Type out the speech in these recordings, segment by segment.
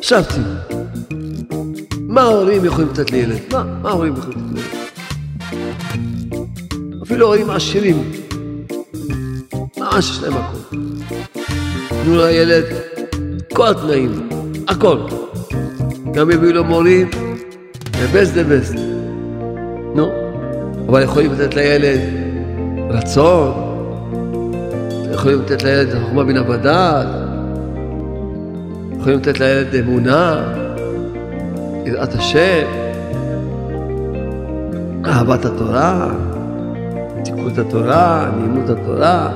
חשבתי, מה ההורים יכולים לתת לילד? מה, מה ההורים יכולים לתת לילד? אפילו הורים עשירים, ממש יש להם הכל. תנו לילד כל התנאים, הכל. גם יביאו לו מורים, the best the best. נו, אבל יכולים לתת לילד רצון, יכולים לתת לילד חוכמה בינה ודעת, יכולים לתת לילד אמונה, יראת השם, אהבת התורה, תיקות התורה, נעימות התורה,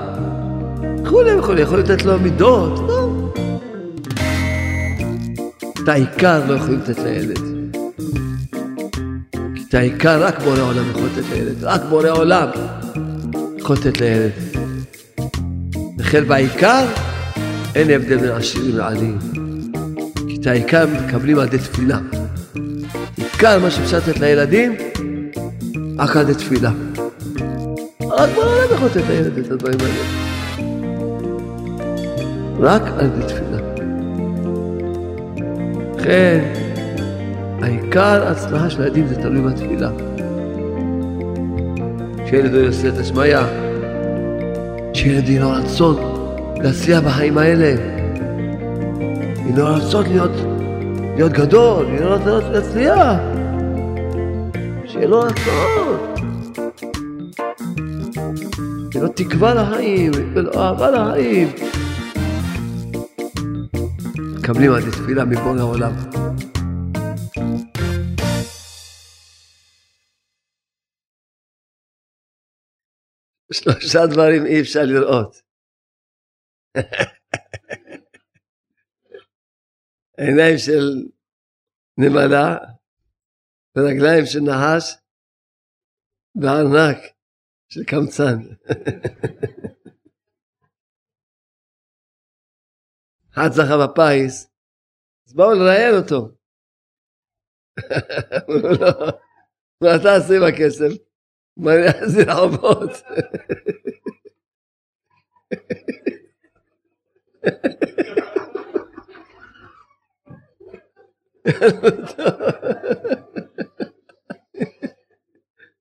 וכולי וכולי, יכול לתת לו מידות, לא. את העיקר לא יכולים לתת לילד. את העיקר רק בורא עולם יכול לתת לילד, רק בורא עולם יכול לתת לילד. וכן בעיקר אין הבדל בין עשירים לעניים. כי את העיקר מקבלים על ידי תפילה. עיקר מה שאפשר לתת לילדים, רק על ידי תפילה. בורא עולם יכול לתת לילד את הדברים האלה. רק על ידי תפילה. לכן, העיקר ההצלחה של הילדים זה תלוי בתפילה. שילד לא יעשה את השמיא, לו רצון להצליח בחיים האלה. יהיה לו רצון להיות, להיות גדול, יהיה לו רצון להצליח. שיהיה לו רצון. שיהיה לו תקווה לחיים, שיהיה לו אהבה לחיים. מקבלים על זה תפילה מבורא העולם. שלושה דברים אי אפשר לראות. עיניים של נמלה ורגליים של נחש וארנק של קמצן. אחד זכה בפיס, אז באו לראיין אותו. אמרו לו, מה אתה עושה עם הכסף? מה אחזיר חובות?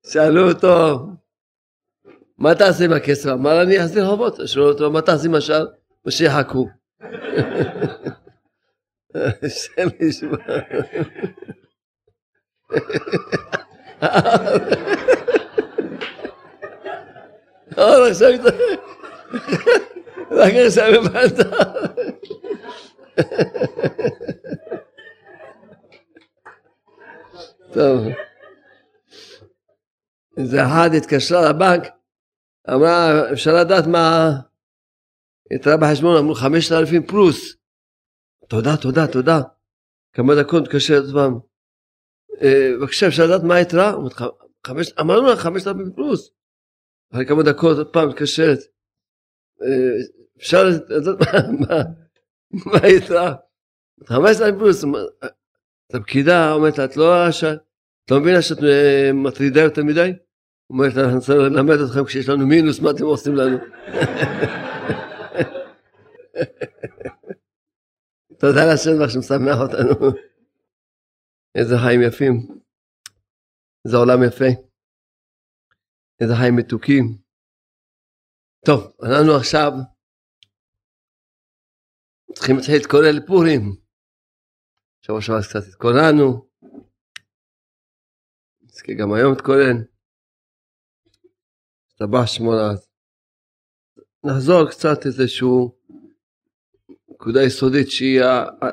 שאלו אותו, מה תעשה עם הכסף? אמר, אני אחזיר חובות. שאלו אותו, מה תעשה עם השאר? ושיחכו. השם ישמע. אור עכשיו אתה... רק עכשיו הבנת. טוב. איזה אחד התקשרה לבנק, אמרה, אפשר לדעת מה... יתרה בחשבון, אמרו חמשת אלפים פלוס. תודה, תודה, תודה. כמה דקות מתקשר את עצמם. בבקשה, אפשר לדעת מה היתרה? אמרנו לה חמשת אלפים פלוס. אחרי כמה דקות עוד פעם מתקשרת. אפשר לדעת מה היתרה? חמשת אלפים פלוס. אז הפקידה אומרת לה, את לא את לא מבינה שאת מטרידה יותר מדי? אומרת לה, אני רוצה ללמד אתכם כשיש לנו מינוס, מה אתם עושים לנו? תודה לשם לך שמשמח אותנו. איזה חיים יפים. איזה עולם יפה. איזה חיים מתוקים. טוב, אנחנו עכשיו צריכים להתחיל להתכונן לפורים. שבוע שעבר קצת התכוננו. נזכה גם היום להתכונן. השתבח שמונה. נחזור קצת איזשהו נקודה יסודית שהיא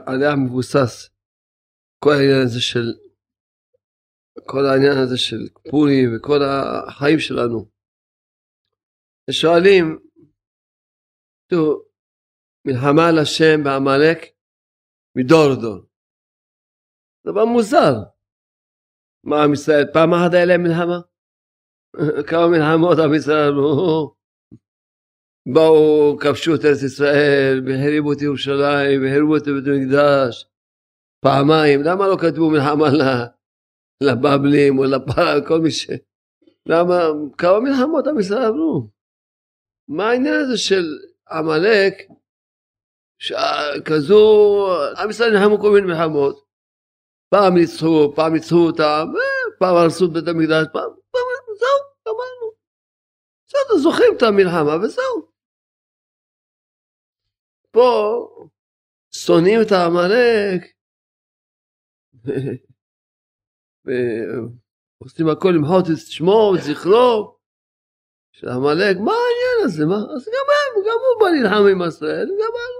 עליה מבוסס כל העניין הזה של כל העניין הזה של פורים וכל החיים שלנו. ושואלים, תראו, מלחמה על השם בעמלק מדור לדור. דבר מוזר. מה עם ישראל, פעם אחת היה להם מלחמה? כמה מלחמות עם ישראל באו, כבשו את ארץ ישראל, והריבו את ירושלים, והריבו את בית המקדש, פעמיים, למה לא כתבו מלחמה לבבלים או לפעל, כל מי ש... למה, כמה מלחמות עם ישראל עברו? מה העניין הזה של עמלק, כזו, עם ישראל נלחמו כל מיני מלחמות, פעם ניצחו, פעם ניצחו אותם, פעם הרסו את בית המקדש, פעם, פעם, זהו, גמרנו. בסדר, זוכרים את המלחמה וזהו. פה שונאים את העמלק ועושים הכל למחות את שמו ואת זכרו של עמלק, מה העניין הזה? מה? אז גם הם, גם הוא בא ללחם עם ישראל, גם הם.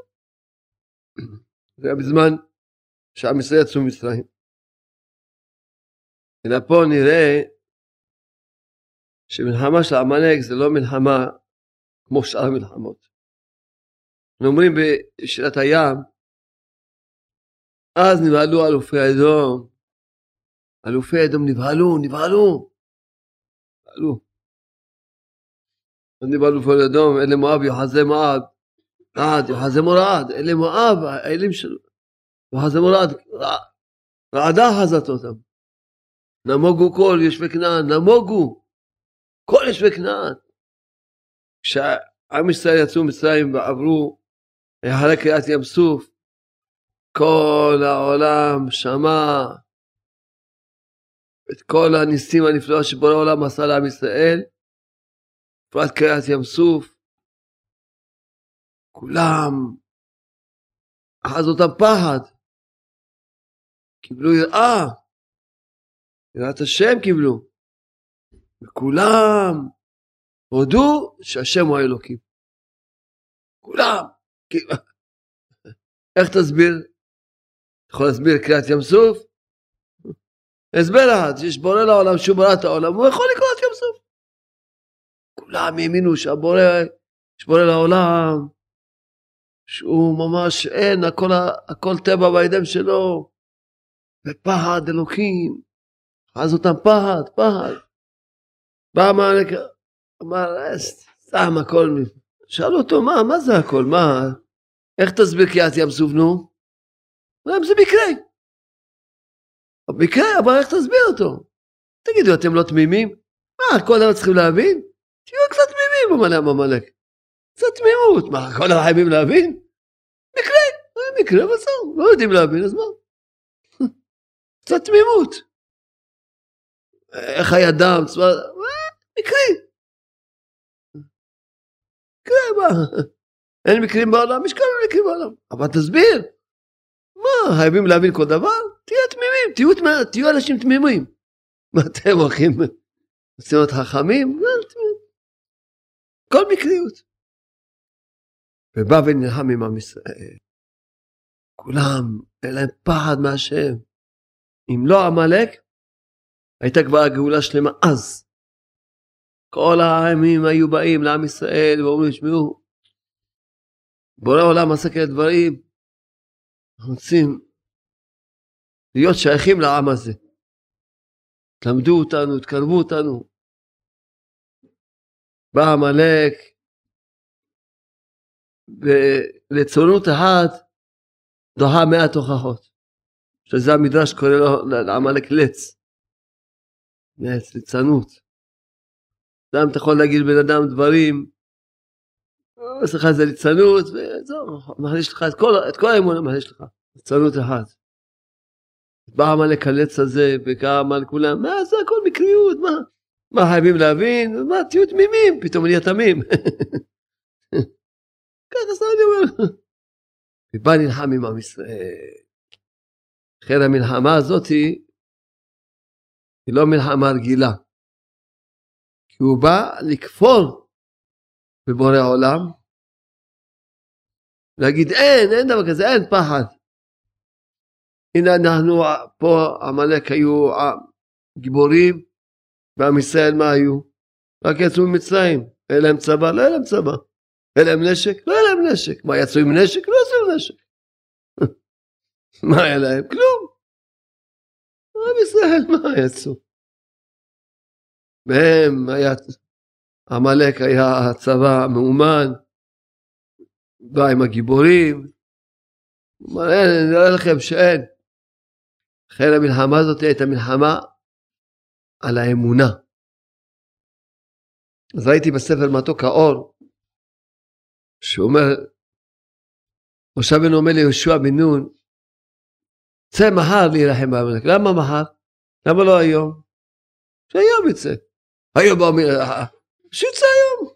זה היה בזמן שעם ישראל יצאו ממצרים. אלא פה נראה שמלחמה של עמלק זה לא מלחמה כמו שאר המלחמות. אנחנו אומרים בשירת הים, אז נבהלו אלופי אדום, אלופי אדום נבהלו, נבהלו, נבהלו. נבהלו אלופי אדום, אלה מואב יוחזי מואב, עד יוחזי מורד, אלה מואב, האלים שלו, יוחזי מורד, רעדה חזת אותם. נמוגו כל יושבי כנען, נמוגו, כל יושבי כנען. כשעם ישראל יצאו ממצרים ועברו אחרי קריאת ים סוף, כל העולם שמע את כל הניסים הנפלאות שבורא העולם עשה לעם ישראל, בפרט קריאת ים סוף, כולם אחז אותם פחד, קיבלו יראה, יראת השם קיבלו, וכולם הודו שהשם הוא האלוקים. כולם. איך תסביר? יכול להסביר קריאת ים סוף? הסבר אחד, שיש בורא לעולם שהוא ברא את העולם, הוא יכול לקרוא את ים סוף. כולם האמינו שהבורא, יש בורא לעולם, שהוא ממש אין, הכל, הכל טבע בידיים שלו, ופחד אלוקים, אז אותם פחד, פחד. בא המענק, אמר, אה, סתם הכל, שאלו אותו, מה, מה זה הכל, מה, איך תסביר קריאת ים סוף, נו? זה מקרה. מקרה, אבל איך תסביר אותו? תגידו, אתם לא תמימים? מה, כל דבר צריכים להבין? תהיו קצת תמימים במלא עמלק. קצת תמימות. מה, כל דבר חייבים להבין? מקרה, מקרה בסדר, לא יודעים להבין, אז מה? קצת תמימות. איך היה דם, צבא, מקרה. מה? אין מקרים בעולם, יש כמה מקרים בעולם. אבל תסביר. מה, חייבים להבין כל דבר? תהיו תמימים, תהיו, תהיו אנשים תמימים. מה אתם הולכים, רוצים להיות חכמים? לא, כל מקריות. ובא ונלחם עם עם ישראל. כולם, אין להם פחד מהשם. אם לא עמלק, הייתה כבר הגאולה שלמה אז. כל העמים היו באים לעם ישראל ואומרים, שמעו, בורא עולם עשה כאלה דברים, אנחנו רוצים להיות שייכים לעם הזה. תלמדו אותנו, תקרבו אותנו. בא עמלק, ולצונות אחת דוחה מאה תוכחות. שזה המדרש קורא לו לעמלק לץ. לץ, ליצנות. גם אתה יכול להגיד לבן אדם דברים יש לך איזה ליצנות, וזהו, מחליש לך את כל, את כל האמונה, מחליש לך, ליצנות אחת. בא עמלק הלץ הזה, וקם על כולם, מה זה הכל מקריות, מה? מה חייבים להבין? מה, תהיו תמימים, פתאום נהיה תמים. ככה סתם אני אומר. ובא נלחם עם עם ישראל. לכן המלחמה הזאתי היא לא מלחמה רגילה. כי הוא בא לכפור בבורא עולם, להגיד אין, אין דבר כזה, אין פחד. הנה אנחנו פה, עמלק היו גיבורים, ועם ישראל מה היו? רק יצאו ממצרים, היה להם צבא, לא היה להם צבא. היה להם נשק? לא היה להם נשק. מה, יצאו עם נשק? לא יצאו עם נשק. מה היה להם? כלום. עם ישראל, מה יצאו? והם, היה, עמלק היה הצבא מאומן, בא עם הגיבורים, אין, אראה לכם שאין. לכן המלחמה הזאת הייתה מלחמה על האמונה. אז ראיתי בספר מתוק האור, שהוא אומר, משה בן אומר ליהושע בן נון, צא מחר להילחם בעמלק. למה מחר? למה לא היום? שהיום יצא. היום במלחמה, שיצא היום.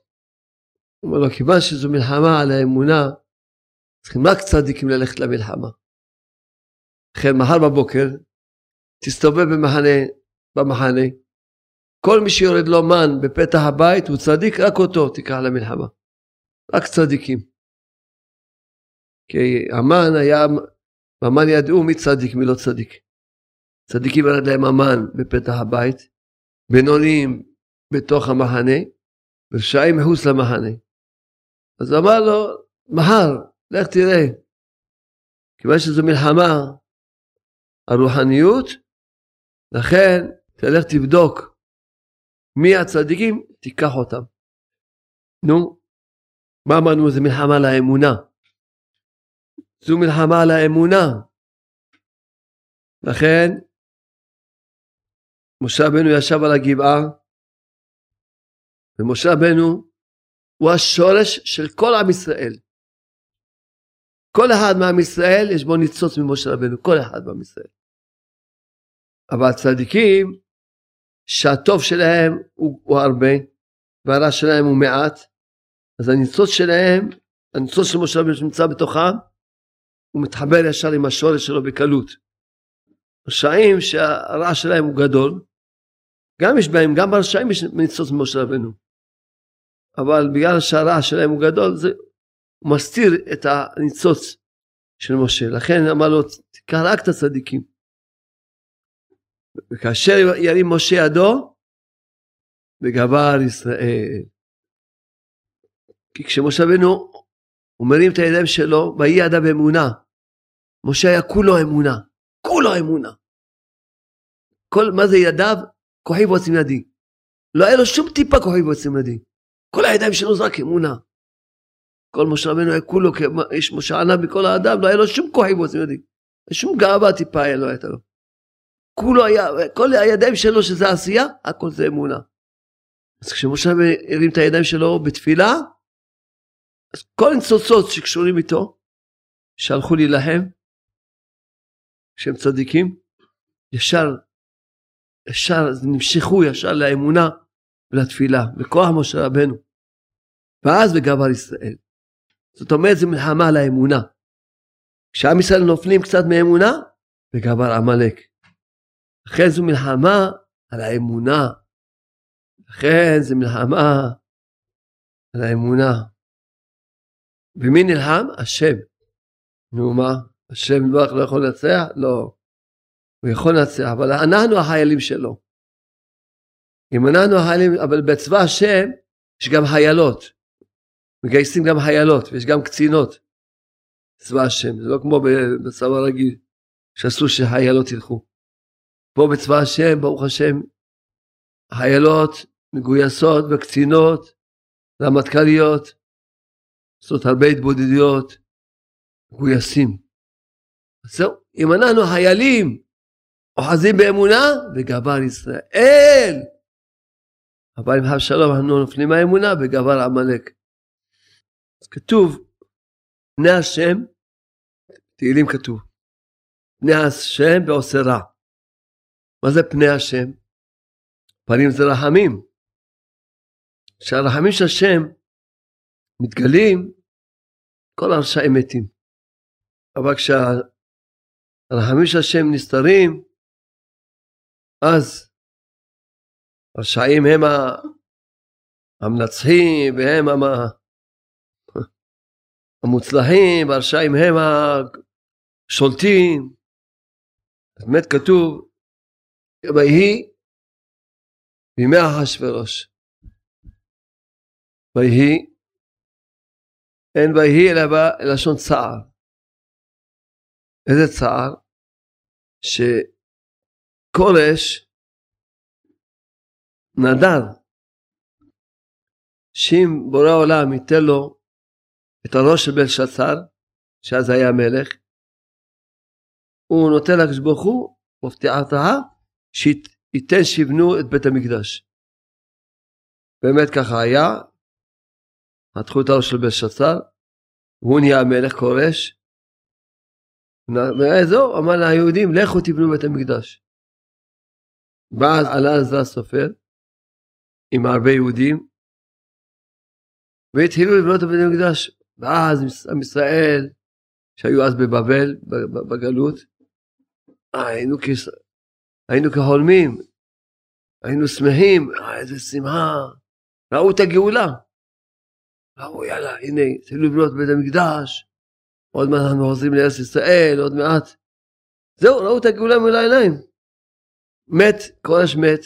הוא אומר לו, כיוון שזו מלחמה על האמונה, צריכים רק צדיקים ללכת למלחמה. לכן מחר בבוקר תסתובב במחנה, במחנה, כל מי שיורד לו מן בפתח הבית הוא צדיק, רק אותו תיקח למלחמה. רק צדיקים. כי המן היה, המן ידעו מי צדיק מי לא צדיק. צדיקים ירד להם המן בפתח הבית, בינוניים בתוך המחנה, ורשעים מחוץ למחנה. אז אמר לו, מחר, לך תראה. כיוון שזו מלחמה הרוחניות, לכן תלך תבדוק מי הצדיקים, תיקח אותם. נו, מה אמרנו? זה מלחמה על האמונה. זו מלחמה על האמונה. לכן, משה רבנו ישב על הגבעה, ומשה רבנו הוא השורש של כל עם ישראל. כל אחד מעם ישראל יש בו ניצוץ ממשה רבנו, כל אחד מעם ישראל. אבל הצדיקים, שהטוב שלהם הוא, הוא הרבה, והרע שלהם הוא מעט, אז הניצוץ שלהם, הניצוץ של משה רבנו שנמצא בתוכם, הוא מתחבר ישר עם השורש שלו בקלות. רשעים שהרע שלהם הוא גדול, גם יש בהם, גם ברשעים יש ניצוץ ממשה רבנו. אבל בגלל שהרע שלהם הוא גדול, זה, הוא מסתיר את הניצוץ של משה. לכן אמר לו, תיקח רק את הצדיקים. וכאשר ירים משה ידו, וגבר ישראל. כי כשמשה רבנו הוא מרים את הידיים שלו, ויהי ידה באמונה. משה היה כולו אמונה, כולו אמונה. כל, מה זה ידיו? כוחי ועוצם ידי. לא היה לו שום טיפה כוחי ועוצם ידי. כל הידיים שלו זה רק אמונה. כל משה רבנו היה כולו, יש משה ענה מכל האדם, לא היה לו שום כוחי ועוצם ידי. שום גאווה טיפה היה לו הייתה לו. כולו היה, כל הידיים שלו שזה עשייה, הכל זה אמונה. אז כשמשה הרים את הידיים שלו בתפילה, אז כל הניצוצות שקשורים איתו, שהלכו להילחם, שהם צדיקים, ישר, ישר, נמשכו ישר לאמונה ולתפילה, בכוח משה רבנו. ואז בגבר ישראל. זאת אומרת, זו מלחמה על האמונה. כשעם ישראל נופלים קצת מאמונה, וגבר עמלק. לכן זו מלחמה על האמונה. לכן זו מלחמה על האמונה. ומי נלחם? השם. נו מה, השם לא יכול לנצח? לא. הוא יכול לנצח, אבל אנחנו החיילים שלו. אם אנחנו החיילים, אבל בצבא השם יש גם חיילות. מגייסים גם חיילות ויש גם קצינות. צבא השם, זה לא כמו בצבא רגיל, שאסור שחיילות ילכו. פה בצבא השם, ברוך השם, חיילות מגויסות וקצינות, רמטכ"ליות, לעשות הרבה התבודדויות, מגויסים. זהו, אם אנחנו חיילים אוחזים באמונה, וגבר ישראל. אבל אם חב שלום אנחנו נופלים מהאמונה, וגבר עמלק. אז כתוב, פני השם, תהילים כתוב, פני השם ועושה רע. מה זה פני השם? פנים זה רחמים. שהרחמים של השם מתגלים, כל הרשעים מתים. אבל כשהרחמים של השם נסתרים, אז הרשעים הם המנצחים והם המוצלחים, והרשעים הם השולטים. באמת כתוב, ויהי בימי אחשורוש. ויהי אין ויהי אלא בלשון צער. איזה צער? שכורש נדר שאם בורא עולם ייתן לו את הראש של בלשצר, שאז היה מלך, הוא נותן לקדוש ברוך הוא, מבטיחתך, שייתן שיבנו את בית המקדש. באמת ככה היה, חתכו את הראש של בלשצר, והוא נהיה המלך כורש. וזהו, אמר ליהודים, לכו תבנו בית המקדש. ואז עלה עזרא סופר עם הרבה יהודים, והתחילו לבנות את בית המקדש. ואז עם ישראל, שהיו אז בבבל, בגלות, היינו, כס... היינו כחולמים, היינו שמחים, אה, איזה שמחה, ראו את הגאולה. ראו, יאללה, הנה, התחילו לבנות בית המקדש, עוד מעט אנחנו חוזרים לארץ ישראל, עוד מעט. זהו, ראו את הגאולה מול העיניים. מת, כורש מת,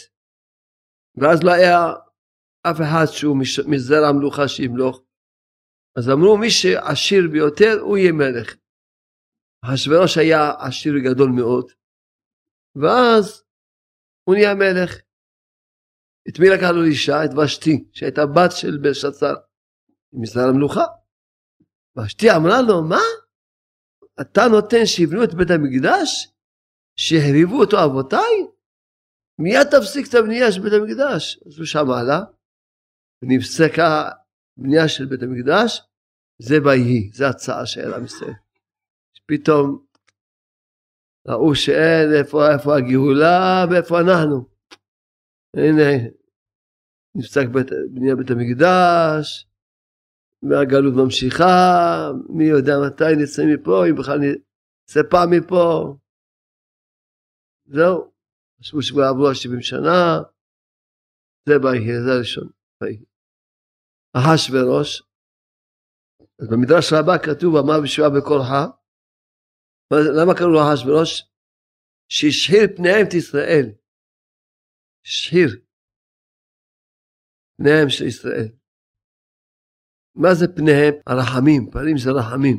ואז לא היה אף אחד שהוא מזרע המלוכה שימלוך. אז אמרו, מי שעשיר ביותר, הוא יהיה מלך. אחשוורוש היה עשיר גדול מאוד, ואז הוא נהיה מלך. את מי לקח לו לאישה? את ושתי, שהייתה בת של בלשצר, מזרע המלוכה. ושתי אמרה לו, מה? אתה נותן שיבנו את בית המקדש? שהריבו אותו אבותיי? מיד תפסיק את הבנייה של בית המקדש. אז הוא שמע לה, ונפסקה בנייה של בית המקדש, זה ויהי, זה הצעה של עם ישראל. פתאום ראו שאין איפה, איפה הגאולה ואיפה אנחנו. הנה, נפסק בית, בנייה בית המקדש, והגלות ממשיכה, מי יודע מתי נצא מפה, אם בכלל נצא פעם מפה. זהו, חשבו שכבר עברו ה-70 שנה, זה ויהי, זה הראשון, ויהי. אחשורוש, אז במדרש רבה כתוב אמר בשבעה בקולך, למה קראו לו אחשורוש? שהשחיר פניהם את ישראל. השחיר פניהם של ישראל. מה זה פניהם? הרחמים, פנים זה רחמים.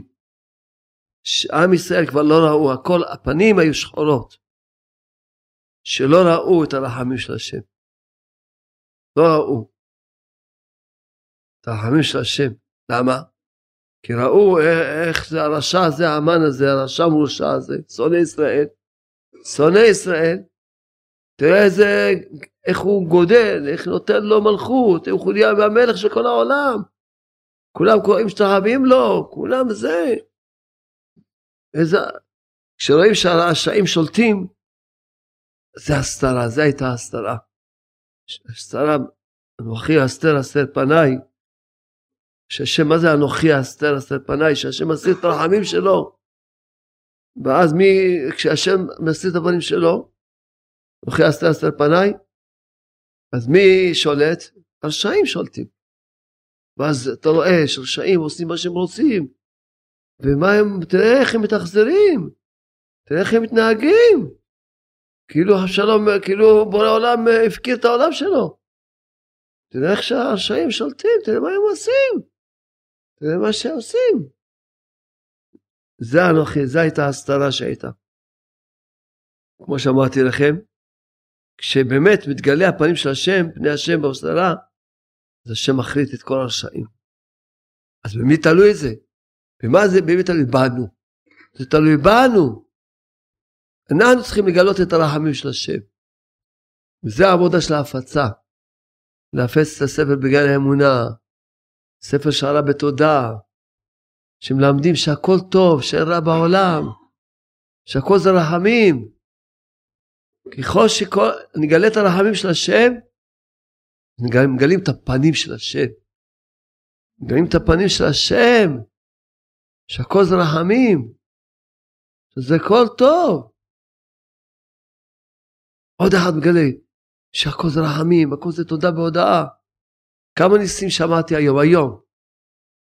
עם ישראל כבר לא ראו, הכל, הפנים היו שחורות. שלא ראו את הרחמים של השם. לא ראו. את של השם. למה? כי ראו איך זה הרשע הזה, האמן הזה, הרשע מורשע הזה, שונא ישראל. שונא ישראל. תראה איזה, איך הוא גודל, איך נותן לו מלכות, איך הוא נהיה המלך של כל העולם. כולם קוראים שתחווים לו, כולם זה. איזה... כשרואים שהרשעים שולטים, זה הסתרה, זה הייתה הסתרה. הסתרה, אנוכי אסתר אסתר פניי, שהשם, מה זה אנוכי אסתר אסתר פניי? שהשם מסיר את הרחמים שלו. ואז מי, כשהשם מסיר את הדברים שלו, אנוכי אסתר אסתר פניי, אז מי שולט? הרשעים שולטים. ואז אתה רואה שרשעים עושים מה שהם רוצים. ומה הם, תראה איך הם מתאכזרים. תראה איך הם מתנהגים. כאילו אבשלום, כאילו בורא עולם הפקיר את העולם שלו. תראה איך שהרשעים שולטים, תראה מה הם עושים. תראה מה שעושים. זה אנוכי, זו הייתה ההסתרה שהייתה. כמו שאמרתי לכם, כשבאמת מתגלה הפנים של השם, פני השם בהסתרה, אז השם מחליט את כל הרשעים. אז במי תלוי את זה? במה זה במי תלוי? בנו. זה תלוי בנו. אנחנו צריכים לגלות את הרחמים של השם. וזה העבודה של ההפצה. להפץ את הספר בגן האמונה, ספר שערה בתודה, שמלמדים שהכל טוב, שאין רע בעולם, שהכל זה רחמים. ככל שנגלה את הרחמים של השם, מגלים את הפנים של השם. מגלים את הפנים של השם, שהכל זה רחמים, שזה הכל טוב. עוד אחד מגלה שהכל זה רחמים, הכל זה תודה והודאה. כמה ניסים שמעתי היום, היום.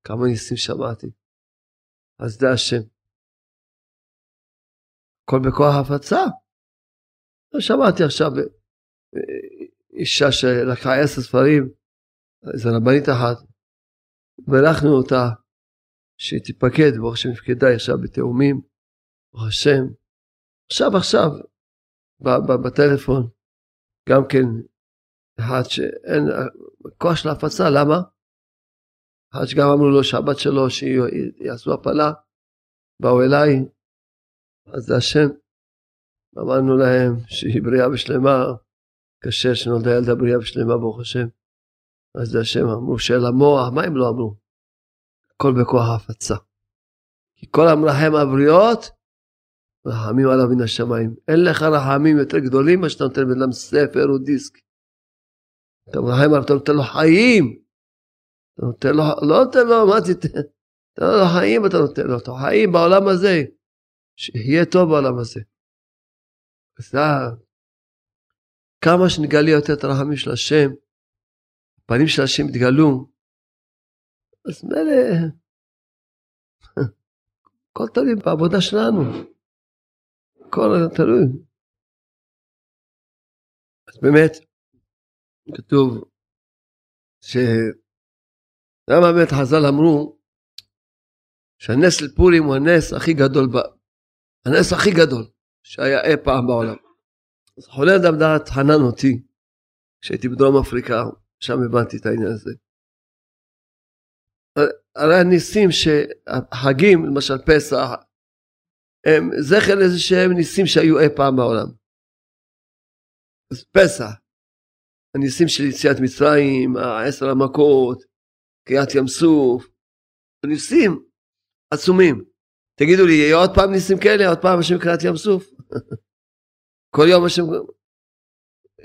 כמה ניסים שמעתי. אז זה השם. הכל בכוח הפצה. שמעתי עכשיו אישה שלקחה עשר ספרים, איזה רבנית אחת, בירכנו אותה שהיא תיפקד, ברוך השם נפקדה עכשיו בתאומים, ברוך השם. עכשיו עכשיו, בטלפון, גם כן אחד שאין, כוח של הפצה, למה? אחד שגם אמרו לו שהבת שלו שיעשו הפלה, באו אליי, אז זה השם, אמרנו להם שהיא בריאה ושלמה, קשה שנולדה ילדה בריאה ושלמה ברוך השם. אז זה השם אמרו שאל המוח, מה הם לא אמרו? הכל בכוח ההפצה. כי כל המרחם הבריות, רחמים עליו מן השמיים. אין לך רחמים יותר גדולים ממה שאתה נותן לבן אדם ספר או דיסק. אתה נותן לו חיים. אתה נותן לו, לא נותן לו, מה תיתן? אתה נותן לו חיים, אתה נותן לו, אתה חיים בעולם הזה. שיהיה טוב בעולם הזה. זה כמה שנגלה יותר את הרחמים של השם, הפנים של השם יתגלו, אז מילא, הכל תלוי בעבודה שלנו, הכל תלוי. אז באמת, כתוב ש... למה באמת חז"ל אמרו שהנס של פורים הוא הנס הכי גדול, ב... הנס הכי גדול שהיה אי פעם בעולם. אז חולה אדם דעת חנן אותי כשהייתי בדרום אפריקה, שם הבנתי את העניין הזה. הרי הניסים שהחגים, למשל פסח, הם זכר לאיזה שהם ניסים שהיו אי פעם בעולם. אז פסח, הניסים של יציאת מצרים, העשר המכות, קריעת ים סוף, ניסים עצומים. תגידו לי, יהיה עוד פעם ניסים כאלה? עוד פעם השם קריעת ים סוף? כל יום השם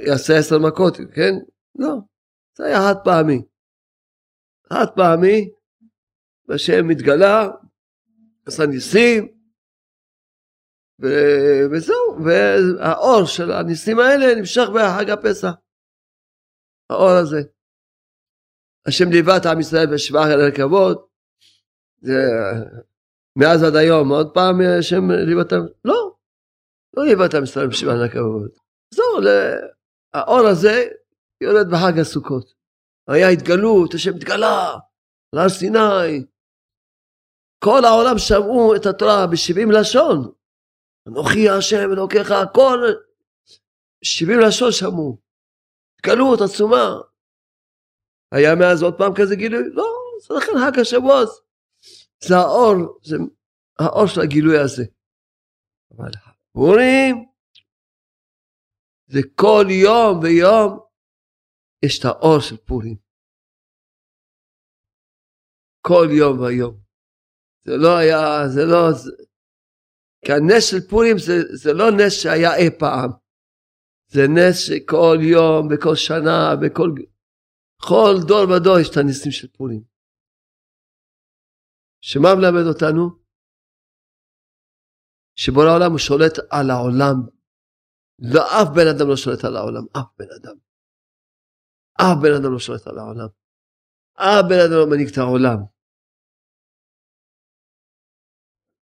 יעשה עשר מכות, כן? לא, זה היה חד פעמי. חד פעמי, והשם מתגלה, עשה ניסים, ו- וזהו, והאור של הניסים האלה נמשך בחג הפסח. האור הזה. השם ליווה את עם ישראל בשבח אל הכבוד, מאז עד היום, עוד פעם השם ליווה אותם? לא, לא ליווה את עם ישראל בשבח אל הכבוד. זהו, האור הזה יורד בחג הסוכות. היה התגלות, השם התגלה, על הר סיני. כל העולם שמעו את התורה בשבעים לשון. אנוכי השם אלוקיך, הכל שבעים לשון שמעו. התגלות עצומה. היה מאז עוד פעם כזה גילוי? לא, זה לכן חג השבועות. זה האור, זה האור של הגילוי הזה. אבל פורים זה כל יום ויום יש את האור של פורים. כל יום ויום. זה לא היה, זה לא, זה, כי הנס של פורים זה, זה לא נס שהיה אי פעם. זה נס שכל יום, בכל שנה, בכל כל דור ודור יש את הניסים של פורים. שמה מלמד אותנו? שבורא העולם הוא שולט על העולם. לא אף בן אדם לא שולט על העולם, אף בן אדם. אף בן אדם לא שולט על העולם. אף בן אדם לא מנהיג את העולם.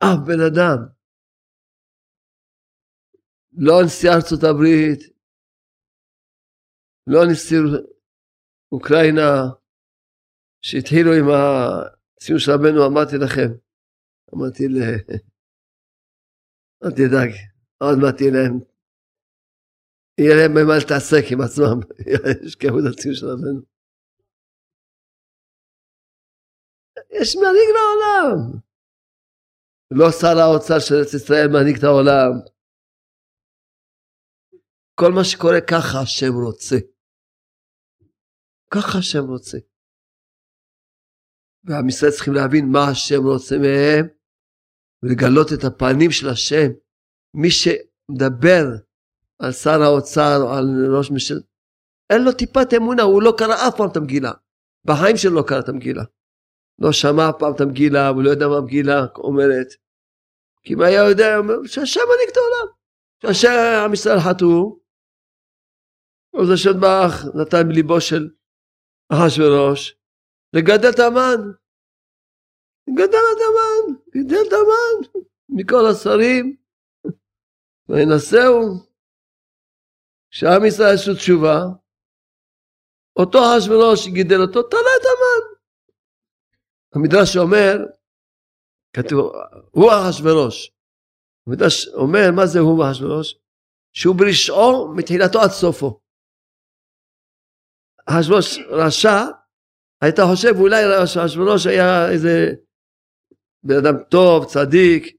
אף בן אדם. לא נשיא ארצות הברית, לא נשיא אוקראינה, שהתחילו עם הציון של רבנו, אמרתי לכם, אמרתי ל... אל תדאג, עוד מעט תהיה להם, יהיה להם במה להתעסק עם עצמם, ישכחו את הציון של רבנו. יש מנהיג לעולם. לא שר האוצר של ארץ ישראל מנהיג את העולם. כל מה שקורה ככה השם רוצה. ככה השם רוצה. ועם ישראל צריכים להבין מה השם רוצה מהם ולגלות את הפנים של השם. מי שמדבר על שר האוצר או על ראש ממשלת, אין לו טיפת אמונה, הוא לא קרא אף פעם את המגילה. בחיים שלו לא קרא את המגילה. לא שמע אף פעם את המגילה, הוא לא יודע מה המגילה אומרת. כי אם היה יודע, הוא אומר שהשם מנהיג את העולם. שהשם עם ישראל חטאו, אז השם ברח נתן בליבו של אחשורוש לגדל את המן. גדל את המן, גידל את המן מכל השרים. וינשאו. כשעם ישראל עשו תשובה, אותו אחשורוש גידל אותו, תלה את המן. המדרש אומר, כתוב, הוא אחשורוש. המדרש אומר, מה זה הוא אחשורוש? שהוא ברשעו מתחילתו עד סופו. אחשוורוש רשע, היית חושב אולי אחשוורוש היה איזה בן אדם טוב, צדיק,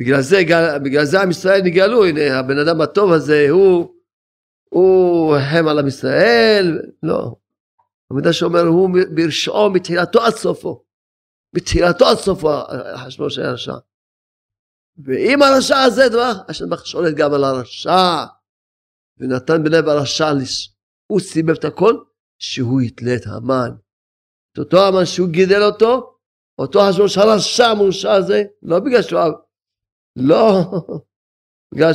בגלל זה, בגלל זה עם ישראל נגאלו, הנה הבן אדם הטוב הזה הוא, הוא החם על עם ישראל, לא. המידע שאומר הוא ברשעו מתחילתו עד סופו. בתחילתו עד סופו החשבון של הרשע. ואם הרשע הזה דבר, השם שולט גם על הרשע, ונתן בלב הרשע, הוא סיבב את הכל, שהוא יתלה את המן. את אותו המן שהוא גידל אותו, אותו חשבון של הרשע המורשע הזה, לא בגלל שהוא לא בגלל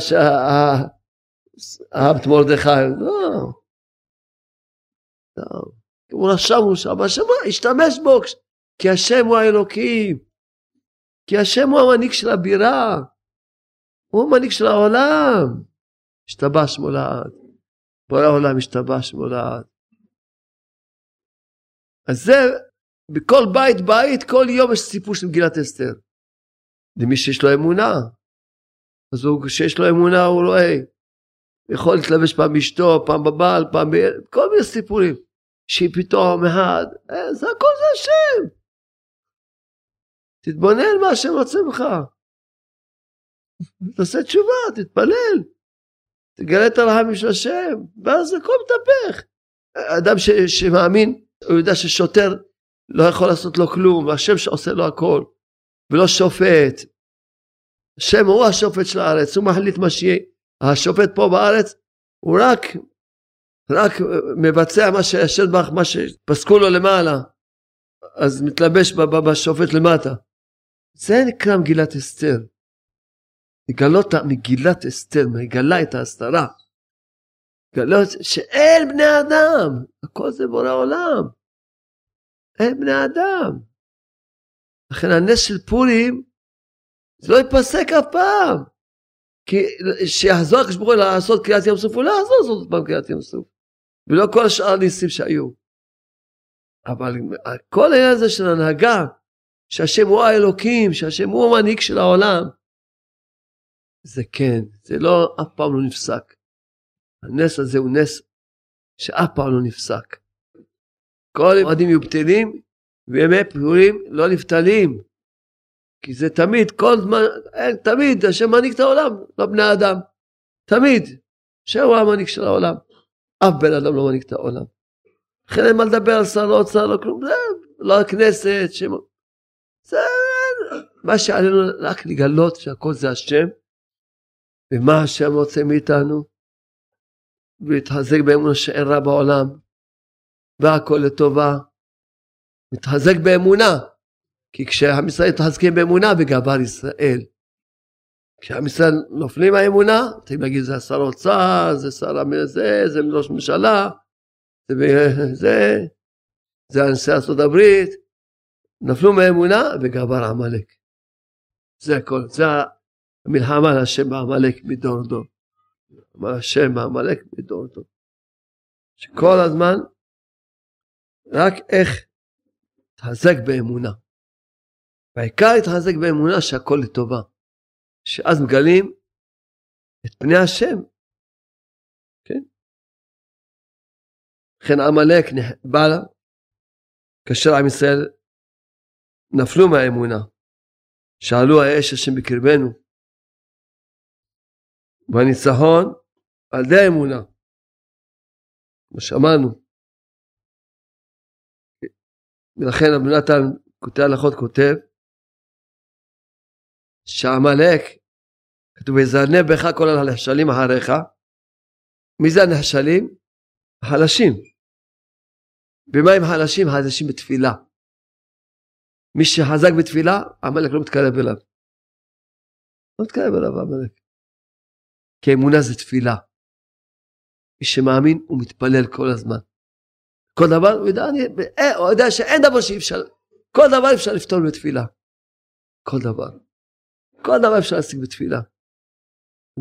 את מרדכי, לא. לא. הוא רשע מורשע, אבל השם השתמש בו, כי השם הוא האלוקים, כי השם הוא המנהיג של הבירה, הוא המנהיג של העולם. השתבש מולד, בורא העולם השתבש מולד. אז זה, בכל בית בית, כל יום יש סיפור של מגילת אסתר. למי שיש לו אמונה. אז הוא, כשיש לו אמונה הוא רואה, יכול להתלבש פעם באשתו, פעם בבעל, פעם ב... כל מיני סיפורים. שהיא פתאום אחד, אה, זה הכל זה השם. תתבונן מה השם רוצה ממך. תעשה תשובה, תתפלל. תגלה את הרחמים של השם, ואז הכל מתהפך. אדם ש, שמאמין, הוא יודע ששוטר לא יכול לעשות לו כלום, והשם שעושה לו הכל, ולא שופט. השם הוא השופט של הארץ, הוא מחליט מה שיהיה. השופט פה בארץ, הוא רק, רק מבצע מה שהשם בך, מה שפסקו לו למעלה, אז מתלבש בשופט למטה. זה נקרא מגילת אסתר. לגלות מגילת אסתר, מגלה את ההסתרה. לגלות שאין בני אדם, הכל זה בורא עולם. אין בני אדם. לכן הנס של פורים, זה לא ייפסק אף פעם. כי שיחזור הקדוש ברוך הוא לעשות קריאת ים סוף, הוא לא יחזור לעשות פעם קריאת ים סוף. ולא כל השאר הניסים שהיו. אבל כל העניין הזה של הנהגה, שהשם הוא האלוקים, שהשם הוא המנהיג של העולם, זה כן, זה לא, אף פעם לא נפסק. הנס הזה הוא נס שאף פעם לא נפסק. כל המועדים יהיו בטלים, וימי פורים לא נפתלים. כי זה תמיד, כל זמן, אין, תמיד, השם מנהיג את העולם, לא בני אדם. תמיד. השם הוא המנהיג של העולם. אף בן אדם לא מנהיג את העולם. לכן אין מה לדבר על שר האוצר, לא כלום, זה לא הכנסת, שם... זה מה שעלינו רק לגלות שהכל זה השם, ומה השם רוצה מאיתנו, ולהתחזק באמונה שאין רע בעולם, והכל לטובה. מתחזק באמונה, כי כשעם ישראל מתחזקים באמונה וגבר ישראל. כשעם ישראל נופלים מהאמונה, אתם להגיד זה שר האוצר, זה שר זה, זה ראש ממשלה, זה, זה, זה הנשיא ארצות הברית, נפלו מהאמונה וגבר עמלק. זה הכל, זה המלחמה על השם בעמלק מדור דור. השם בעמלק מדור דור. שכל הזמן רק איך להתחזק באמונה. והעיקר להתחזק באמונה שהכל לטובה. שאז מגלים את פני השם. כן? לכן עמלק בא לה, כאשר עם ישראל נפלו מהאמונה. שאלו האש השם בקרבנו. והניצחון על ידי האמונה. כמו שאמרנו. ולכן רבי נתן כותב הלכות כותב שעמלק, כתוב ויזרנה בך כל הנחשלים אחריך. מי זה הנחשלים? החלשים. ומה עם חלשים? חלשים בתפילה. מי שחזק בתפילה, עמלק לא מתקרב אליו. לא מתקרב אליו עמלק. כי אמונה זה תפילה. מי שמאמין הוא מתפלל כל הזמן. כל דבר, הוא יודע, אני, אה, הוא יודע שאין דבר שאי אפשר, כל דבר אפשר לפתור בתפילה. כל דבר. כל דבר אפשר להשיג בתפילה.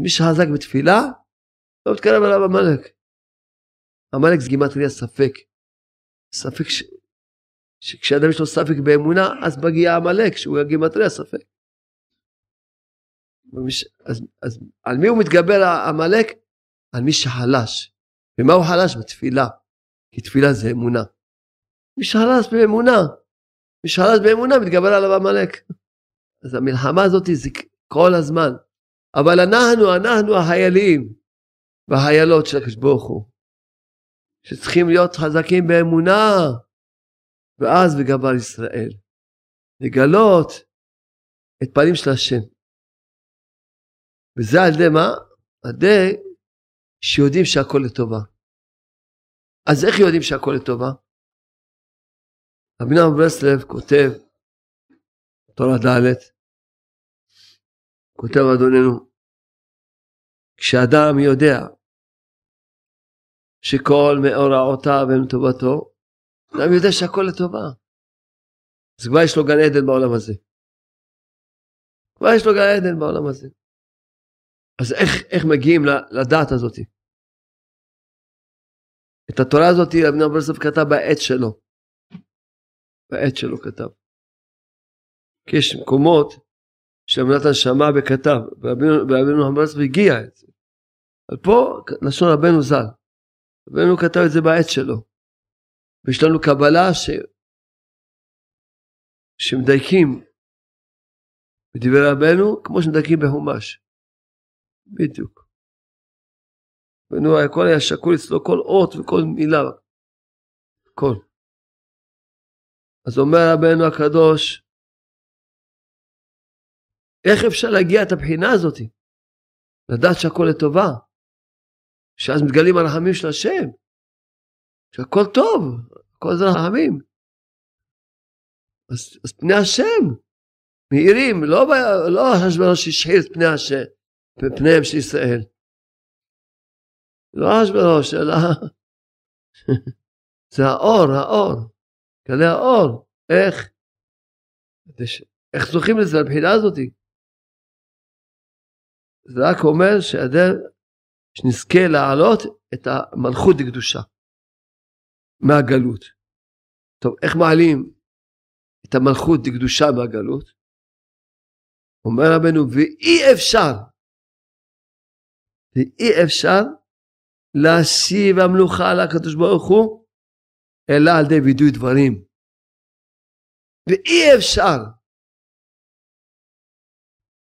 מי שחזק בתפילה, לא מתקרב אליו עמלק. עמלק זה גימטריה ספק. ספק ש... שכשאדם יש לו ספק באמונה, אז מגיע עמלק, שהוא הגימטריה ספק. אז, אז על מי הוא מתגבר עמלק? על מי שחלש. ומה הוא חלש? בתפילה. כי תפילה זה אמונה. מי שחלש באמונה, מי שחלש באמונה מתגבר עליו עמלק. אז המלחמה הזאת זה כל הזמן. אבל אנחנו, אנחנו החיילים והחיילות של הקדוש ברוך הוא, שצריכים להיות חזקים באמונה, ואז בגבר ישראל. לגלות את פנים של השם. וזה על ידי מה? על ידי שיודעים שהכל לטובה. אז איך יודעים שהכל לטובה? רבי נחמן ברסלב כותב, תורה ד', כותב אדוננו, כשאדם יודע שכל מאורעותיו הם לטובתו, אדם יודע שהכל לטובה. אז כבר יש לו גן עדן בעולם הזה. כבר יש לו גן עדן בעולם הזה. אז איך, איך מגיעים לדעת הזאת? את התורה הזאת נחמן ברסלב כתב בעת שלו. בעת שלו כתב. כי יש מקומות שמנת שמע וכתב, ורבינו המברסלב הגיע את זה. אבל פה לשון רבנו ז"ל. רבנו כתב את זה בעת שלו. ויש לנו קבלה ש... שמדייקים בדברי רבנו כמו שמדייקים בחומש. בדיוק. רבנו הכל היה שקול אצלו כל אות וכל מילה. הכל. אז אומר רבנו הקדוש, איך אפשר להגיע את הבחינה הזאת? לדעת שהכל לטובה. שאז מתגלים הרחמים של השם. שהכל טוב, הכל זה רחמים. אז, אז פני השם מאירים, לא, לא השברוש שהשחיר את פני השם, פניהם של ישראל. לא השברוש, אלא זה האור, האור, גלי האור. איך? איך זוכים לזה, לבחינה הזאתי? זה רק אומר שנזכה להעלות את המלכות לקדושה מהגלות. טוב, איך מעלים את המלכות לקדושה מהגלות? אומר רבנו, ואי אפשר, ואי אפשר להשיב המלוכה על הקדוש ברוך הוא, אלא על ידי וידוי דברים. ואי אפשר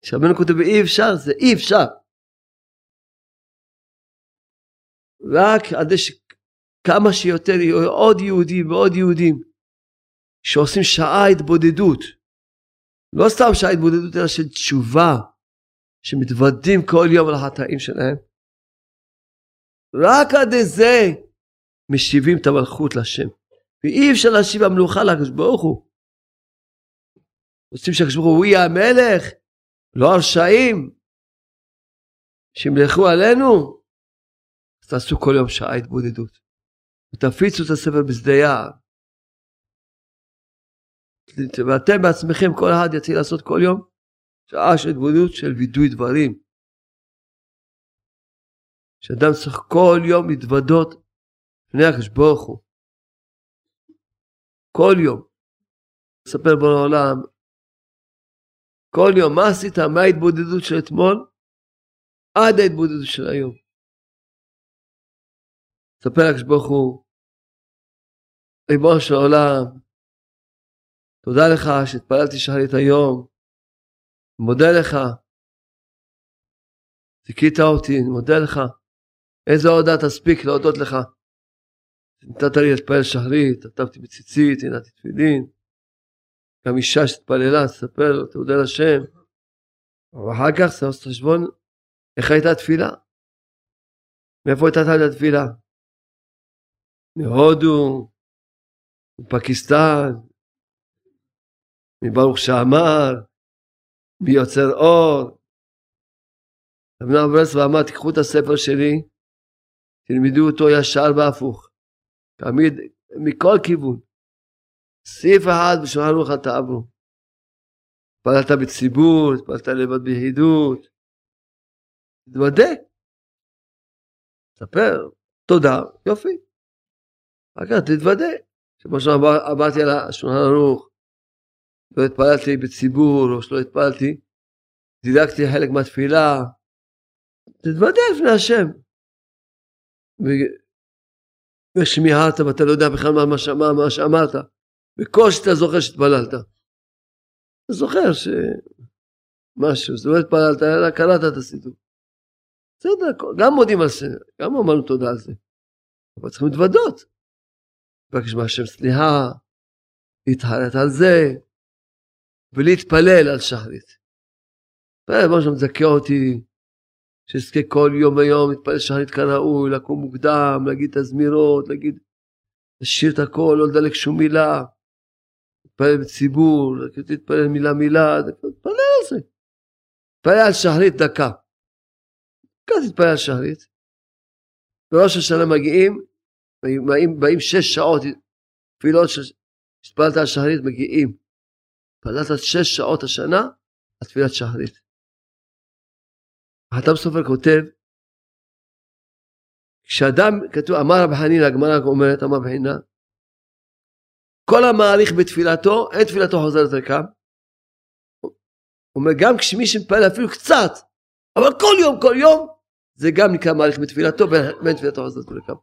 כשרבנו כותב אי אפשר, זה אי אפשר. רק עד שכמה שיותר יהיו עוד יהודים ועוד יהודים שעושים שעה התבודדות. לא סתם שעה התבודדות, אלא של תשובה, שמתוודים כל יום על החטאים שלהם. רק עד זה משיבים את המלכות לשם. ואי אפשר להשיב המלוכה לקדוש ברוך הוא. רוצים שהקדוש ברוך הוא יהיה המלך, לא הרשעים שימלכו עלינו, אז תעשו כל יום שעה התבודדות. ותפיצו את הספר בשדה יער. ואתם בעצמכם, כל אחד יתחיל לעשות כל יום שעה של התבודדות של וידוי דברים. שאדם צריך כל יום להתוודות לפני הקדוש ברוך הוא. כל יום. לספר בו לעולם כל יום, מה עשית? מה ההתבודדות של אתמול? עד ההתבודדות של היום. ספר לקדוש ברוך הוא, ריבונו של העולם, תודה לך שהתפללתי שחרית היום, מודה לך, זיכית אותי, אני מודה לך, איזה הודעה תספיק להודות לך. נתת לי להתפלל שחרית, כתבתי בציצית, הנעתי תפילין. גם אישה שהתפללה, תספר לו, תודה לשם. ואחר כך צריך לעשות חשבון איך הייתה התפילה. מאיפה הייתה את התפילה? מהודו, מפקיסטן, מברוך שאמר, מיוצר אור. רבי נחמן ברסלב אמר, תיקחו את הספר שלי, תלמדו אותו ישר והפוך. תמיד, מכל כיוון. סעיף אחד בשולחן ערוך תעברו. התפללת בציבור, התפללת לבד ביחידות. תתוודה. תספר, תודה, יופי. אחר כך תתוודה. כמו שעברתי על השולחן ערוך, לא התפללתי בציבור, או שלא התפללתי, דילגתי חלק מהתפילה, תתוודה לפני השם. ושמיעת ואתה לא יודע בכלל מה, מה, מה שאמרת. בקושי אתה זוכר שהתפללת. אתה זוכר שמשהו, זאת אומרת התפללת, אלא קראת את הסידור. בסדר, גם מודים על זה, גם אמרנו תודה על זה. אבל צריכים להתוודות. לבקש מהשם סליחה, להתחרט על זה. ולהתפלל על שחרית. מה שמזכה אותי, שאזכה כל יום ויום להתפלל שחרית כראוי, לקום מוקדם, להגיד את הזמירות, להגיד, לשיר את הכל, לא לדלק שום מילה, להתפלל בציבור, להתפלל מילה מילה, להתפלל על זה. להתפלל על שחרית דקה. דקה תתפלל על שחרית. בראש השנה מגיעים, באים, באים שש שעות, תפילות שהתפללת על שחרית מגיעים. התפללת שש שעות השנה, על תפילת שחרית. החתם סופר כותב, כשאדם, כתוב, אמר רבי חנינא, הגמרא אומרת, אמר רבי כל המעריך בתפילתו, אין תפילתו חוזרת ריקם. אומר, גם כשמי שמתפלל אפילו קצת, אבל כל יום, כל יום, זה גם נקרא מעריך בתפילתו, ואין תפילתו חוזרת ריקם.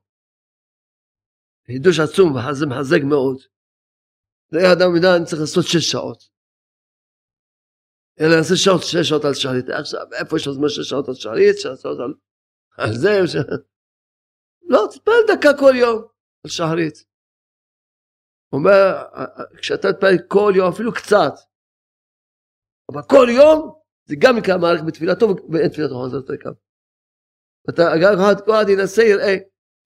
חידוש עצום, וזה מחזק מאוד. זה אדם יודע, אני צריך לעשות שש שעות. אלא נעשה שעות, שש שעות על שחרית. עכשיו, איפה יש לו זמן שש שעות על שחרית? שש שעות על, על זה? ש... לא, תתפלל דקה כל יום על שחרית. הוא אומר, כשאתה תתפלל כל יום, אפילו קצת, אבל כל יום, זה גם נקרא מערכת בתפילתו, ואין תפילתו חוזרת ריקם. אתה, כל אחד ינסה, יראה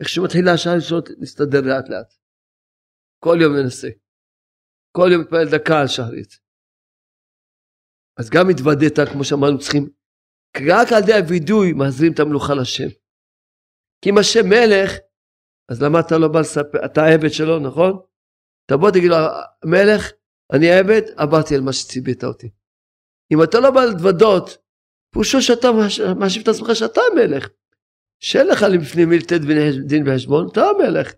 איך שמתחילה השעה שלו להסתדר לאט לאט. כל יום ננסה. כל יום מתפלל דקה על שחרית. אז גם התוודית, כמו שאמרנו, צריכים, רק על ידי הווידוי מחזירים את המלוכה לשם. כי אם השם מלך, אז למה אתה לא בא לספר, אתה העבד שלו, נכון? תבוא תגיד לו, מלך, אני העבד, עברתי על מה שציבית אותי. אם אתה לא בא להתוודות, פירושו שאתה מאשים את עצמך שאתה המלך. שאין לך לפני מי לתת דין וחשבון, אתה המלך.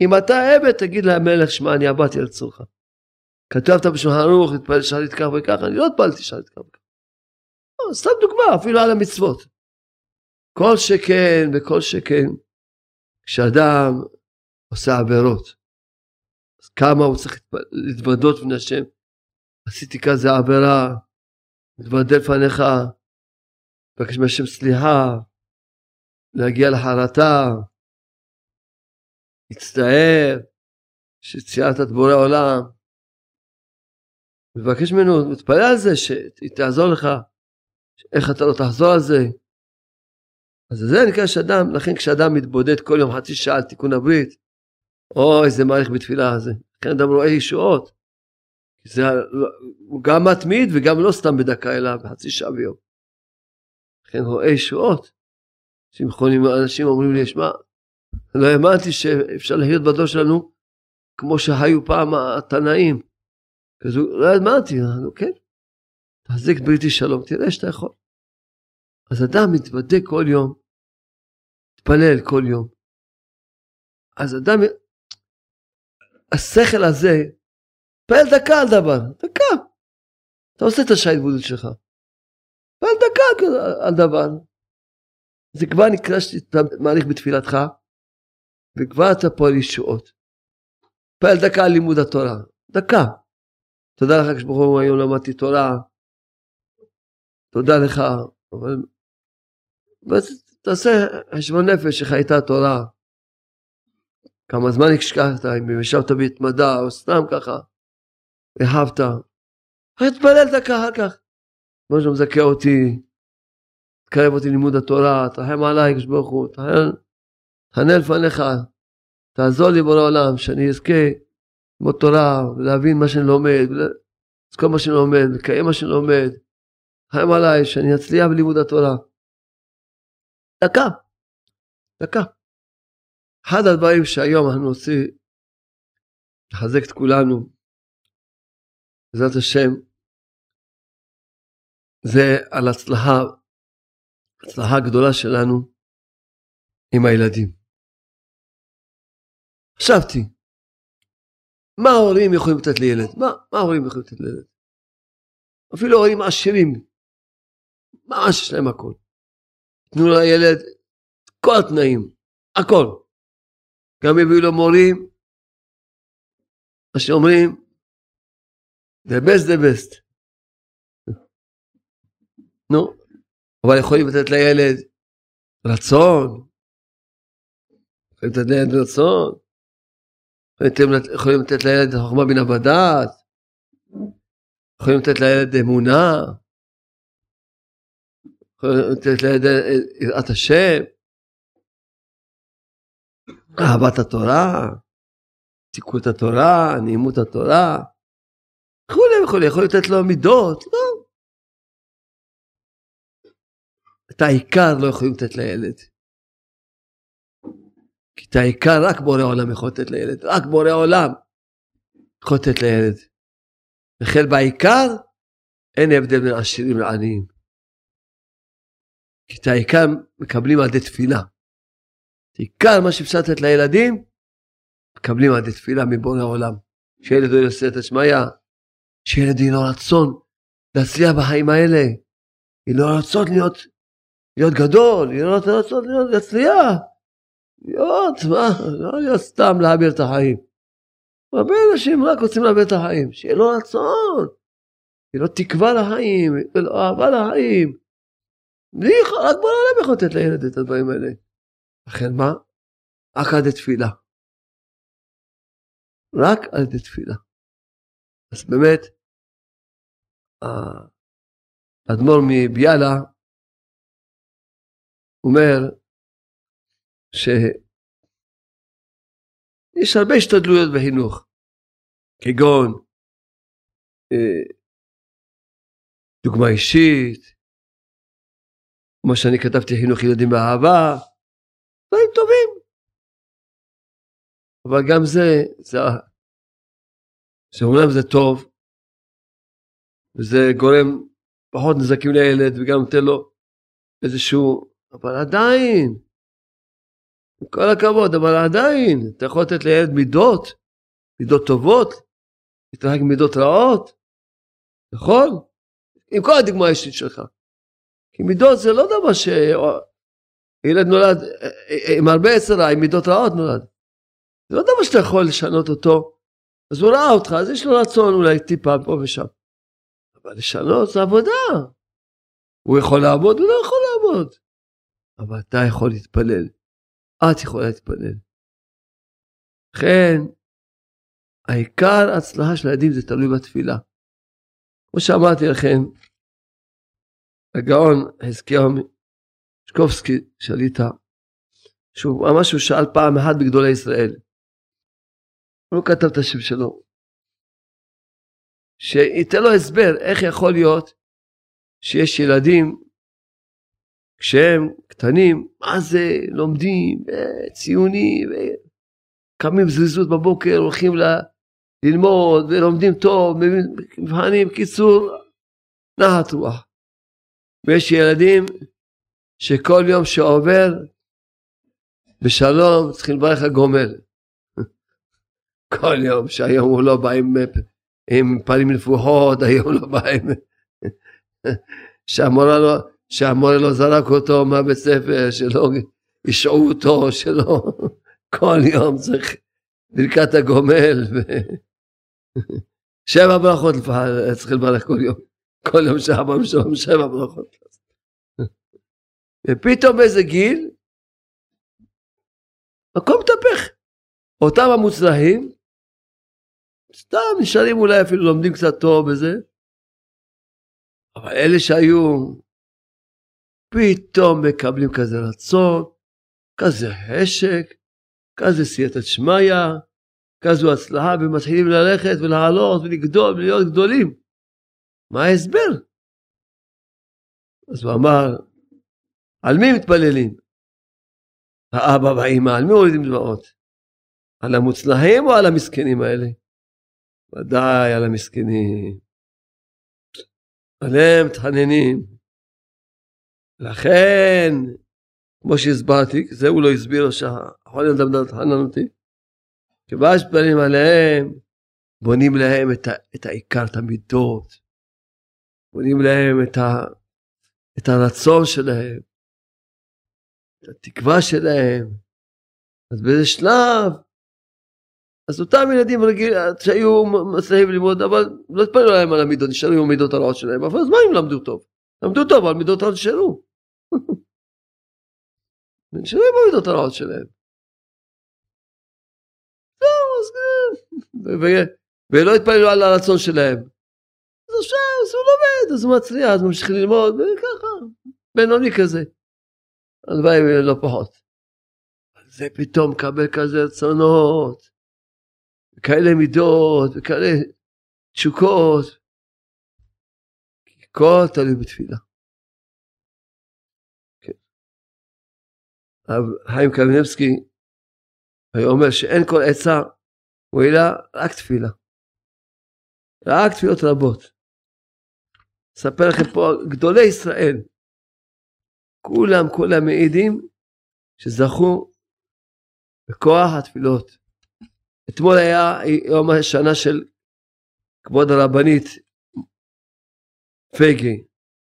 אם אתה העבד, תגיד למלך, שמע, אני עברתי על צורך. כתבת בשולחן ערוך, התפלל שחרית כך וכך, אני לא התפללתי שחרית כך וכך. לא, סתם דוגמה, אפילו על המצוות. כל שכן וכל שכן, כשאדם עושה עבירות, אז כמה הוא צריך להתוודות מן השם. עשיתי כזה עבירה, מתוודה לפניך, מבקש מהשם סליחה, להגיע לחרטה, להצטער, שציירת את בורא עולם, מבקש ממנו, מתפלל על זה, שהיא תעזור לך, איך אתה לא תחזור על זה. אז זה נקרא שאדם, לכן כשאדם מתבודד כל יום חצי שעה על תיקון הברית, אוי, איזה מעריך בתפילה הזה. לכן אדם רואה ישועות. זה, הוא גם מתמיד וגם לא סתם בדקה, אלא בחצי שעה ביום. לכן רואה ישועות. אנשים אומרים לי, שמע, לא האמנתי שאפשר לחיות בדור שלנו כמו שהיו פעם התנאים. אז הוא, לא האמנתי, אמרנו, כן, תחזיק בריתי שלום, תראה שאתה יכול. אז אדם מתוודה כל יום, מתפלל כל יום. אז אדם, השכל הזה, פועל דקה על דבר, דקה. אתה עושה את השעה התבודדות שלך. פועל דקה על דבר. זה כבר נקרא שאתה מעריך בתפילתך, וכבר אתה פועל ישועות. פועל דקה על לימוד התורה, דקה. תודה לך כשברוך הוא היום למדתי תורה, תודה לך, אבל תעשה חשבון נפש איך הייתה התורה, כמה זמן השקעת, אם ישבת בהתמדה או סתם ככה, אהבת, תתפלל דקה אחר כך, כמו שמזכה אותי, תקרב אותי לימוד התורה, תרחם עליי כשברוך הוא, תענה לפניך, תעזור לי בורא עולם, שאני אזכה ללמוד תורה, ולהבין מה שאני לומד, לזכור מה שאני לומד, לקיים מה שאני לומד. חיים עליי, שאני אצליח בלימוד התורה. דקה, דקה. אחד הדברים שהיום אנחנו עושים, לחזק את כולנו, בעזרת השם, זה על הצלחה, הצלחה הגדולה שלנו עם הילדים. חשבתי, מה ההורים יכולים לתת לילד? מה, מה ההורים יכולים לתת לילד? אפילו הורים עשירים, ממש יש להם הכל. תנו לילד כל התנאים, הכל. גם יביאו לו מורים, מה שאומרים, the best the best. נו, אבל יכולים לתת לילד רצון, יכולים לתת לילד רצון, יכולים לתת לילד את החוכמה בינה בדעת, יכולים לתת לילד אמונה, יכולים לתת לילד יראת השם, אהבת התורה, תיקות התורה, נעימות התורה, וכולי וכולי, יכול לתת לו מידות, לא. את העיקר לא יכולים לתת לילד. כי את העיקר רק בורא עולם יכול לתת לילד, רק בורא עולם יכול לתת לילד. וכן בעיקר אין הבדל בין עשירים לעניים. כי את העיקר מקבלים על ידי תפילה. את עיקר מה שאפשר לתת לילדים, מקבלים על ידי תפילה מבורא עולם. שילד לא יעשה את השמיא, שילד יהיה לו רצון להצליח בחיים האלה. יהיה לו רצון להיות, להיות גדול, יהיה לו רצון להיות, להצליח. להיות, מה, לא להיות סתם להעביר את החיים. הרבה אנשים רק רוצים להעביר את החיים, שיהיה לו רצון, שיהיה לו תקווה לחיים, שיהיה לו אהבה לחיים. בלי, רק בוא נעלם יכול לתת לילד את הדברים האלה. לכן מה? רק על ידי תפילה. רק על ידי תפילה. אז באמת, האדמו"ר מביאלה אומר שיש הרבה השתדלויות בחינוך, כגון אה, דוגמה אישית, כמו שאני כתבתי חינוך ילדים באהבה, דברים טובים. אבל גם זה, זה שאומנם זה טוב, וזה גורם פחות נזקים לילד וגם נותן לו איזשהו, אבל עדיין, כל הכבוד, אבל עדיין, אתה יכול לתת לילד מידות, מידות טובות, להתרחק מידות רעות, נכון? עם כל הדוגמה האישית שלך. כי מידות זה לא דבר שילד נולד עם הרבה עשר רע, עם מידות רעות נולד. זה לא דבר שאתה יכול לשנות אותו. אז הוא ראה אותך, אז יש לו רצון אולי טיפה פה ושם. אבל לשנות זה עבודה. הוא יכול לעבוד, הוא לא יכול לעבוד. אבל אתה יכול להתפלל. את יכולה להתפלל. לכן, העיקר ההצלחה של הילדים זה תלוי בתפילה. כמו שאמרתי לכם, הגאון חזקיהו שקובסקי שליטה, שהוא ממש הוא שאל פעם אחת בגדולי ישראל. הוא לא כתב את השם שלו. שייתן לו הסבר איך יכול להיות שיש ילדים כשהם קטנים, מה זה, לומדים, אה, ציונים, קמים זריזות בבוקר, הולכים. ללמוד ולומדים טוב, מבחנים, קיצור, נחת רוח. ויש ילדים שכל יום שעובר בשלום צריכים לברך הגומל. כל יום שהיום הוא לא בא עם, עם פנים נפוחות, היום לא בא עם... שהמורה לא, שהמורה לא זרק אותו מהבית ספר, שלא השעו אותו, שלא כל יום צריך ברכת הגומל. ו... שבע ברכות צריך לברך כל יום. כל יום שאבא משלום שבע ברכות. ופתאום באיזה גיל, הכל מתהפך. אותם המוצלחים, סתם נשארים אולי אפילו לומדים קצת טוב וזה, אבל אלה שהיו, פתאום מקבלים כזה רצון, כזה חשק, כזה סייעתא שמיא, כזו הצלחה, ומתחילים ללכת ולעלות ולגדול ולהיות גדולים. מה ההסבר? אז הוא אמר, על מי מתפללים? האבא והאימא, על מי מורידים דמעות? על המוצלחים או על המסכנים האלה? ודאי על המסכנים. עליהם מתחננים. לכן, כמו שהסברתי, זה הוא לא הסביר, שהחולי לדמדם תחנן אותי. כיוון שפנים עליהם, בונים להם את, את העיקר, את המידות, בונים להם את, ה, את הרצון שלהם, את התקווה שלהם. אז באיזה שלב, אז אותם ילדים רגיל, שהיו מצליחים ללמוד, אבל לא התפללו להם על המידות, נשארו עם המידות הרעות שלהם, אבל אז מה אם למדו טוב? למדו טוב, אבל מידות הרעות נשארו. נשארו עם המידות הרעות שלהם. זהו, אז... ולא התפללו על הרצון שלהם. אז עכשיו, אז הוא לומד, אז הוא מצליח, אז ממשיך ללמוד, וככה, בינוני כזה. הלוואי ולא פחות. זה פתאום מקבל כזה רצונות, כאלה מידות, וכאלה תשוקות. הכל תלוי בתפילה. כן. חיים קמינבסקי היה אומר שאין כל עצה מועילה רק תפילה. רק תפילות רבות. אספר לכם פה, גדולי ישראל, כולם, כולם מעידים שזכו בכוח התפילות. אתמול היה יום השנה של כבוד הרבנית פייגי,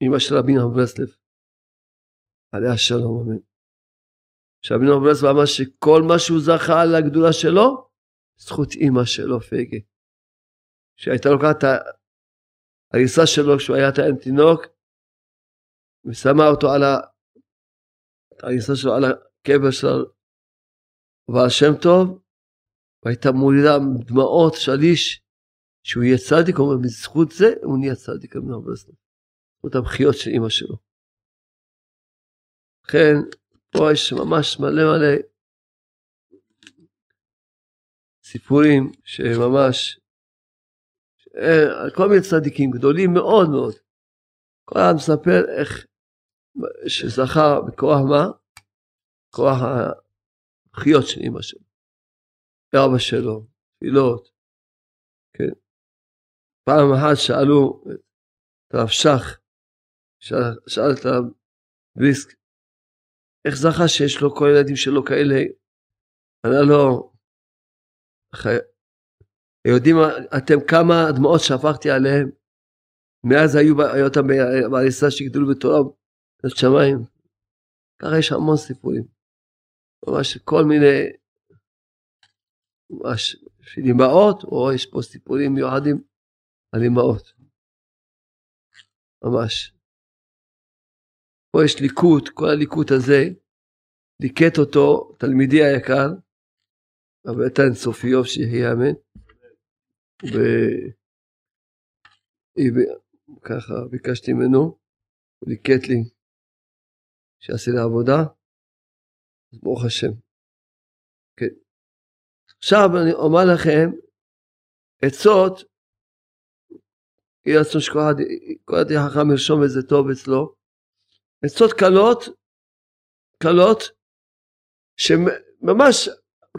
אמא של רבי נחמן ברסלב, עליה שלום אמן. שרבי נחמן ברסלב אמר שכל מה שהוא זכה על הגדולה שלו, זכות אמא שלו פייגי. שהייתה לוקחת את ההריסה שלו כשהוא היה עדיין תינוק, ושמה אותו על ההריסה שלו על הקבר של בעל שם טוב, והייתה מולידה דמעות שליש, שהוא יהיה צדיק, הוא אומר, בזכות זה הוא נהיה צדיק, בזכות הבכיות של אימא שלו. לכן, פה יש ממש מלא מלא סיפורים שממש אה, על כל מיני צדיקים גדולים מאוד מאוד. כל אחד מספר איך שזכה בכוח מה? כוח החיות של אמא שלו. אבא שלו, תפילות. פעם אחת שאלו את הרב שך, שאל, את הרב בריסק, איך זכה שיש לו כל הילדים שלו כאלה? ענה לו, יודעים אתם כמה דמעות שפכתי עליהם? מאז היו אותם בעריסה שגידלו בתורה בשמיים. ככה יש המון סיפורים. ממש כל מיני, ממש אמהות, או יש פה סיפורים מיוחדים על אמהות. ממש. פה יש ליקוט, כל הליקוט הזה, ליקט אותו תלמידי היקר, אבל הייתה אינסופיוב שיהיה אמן. וככה ביקשתי ממנו, הוא ליקט לי שיעשה לי עבודה, אז ברוך השם. כן. עכשיו אני אומר לכם עצות, יהיה רצון שכל עדי חכם ירשום איזה טוב אצלו, עצות קלות, קלות, שממש,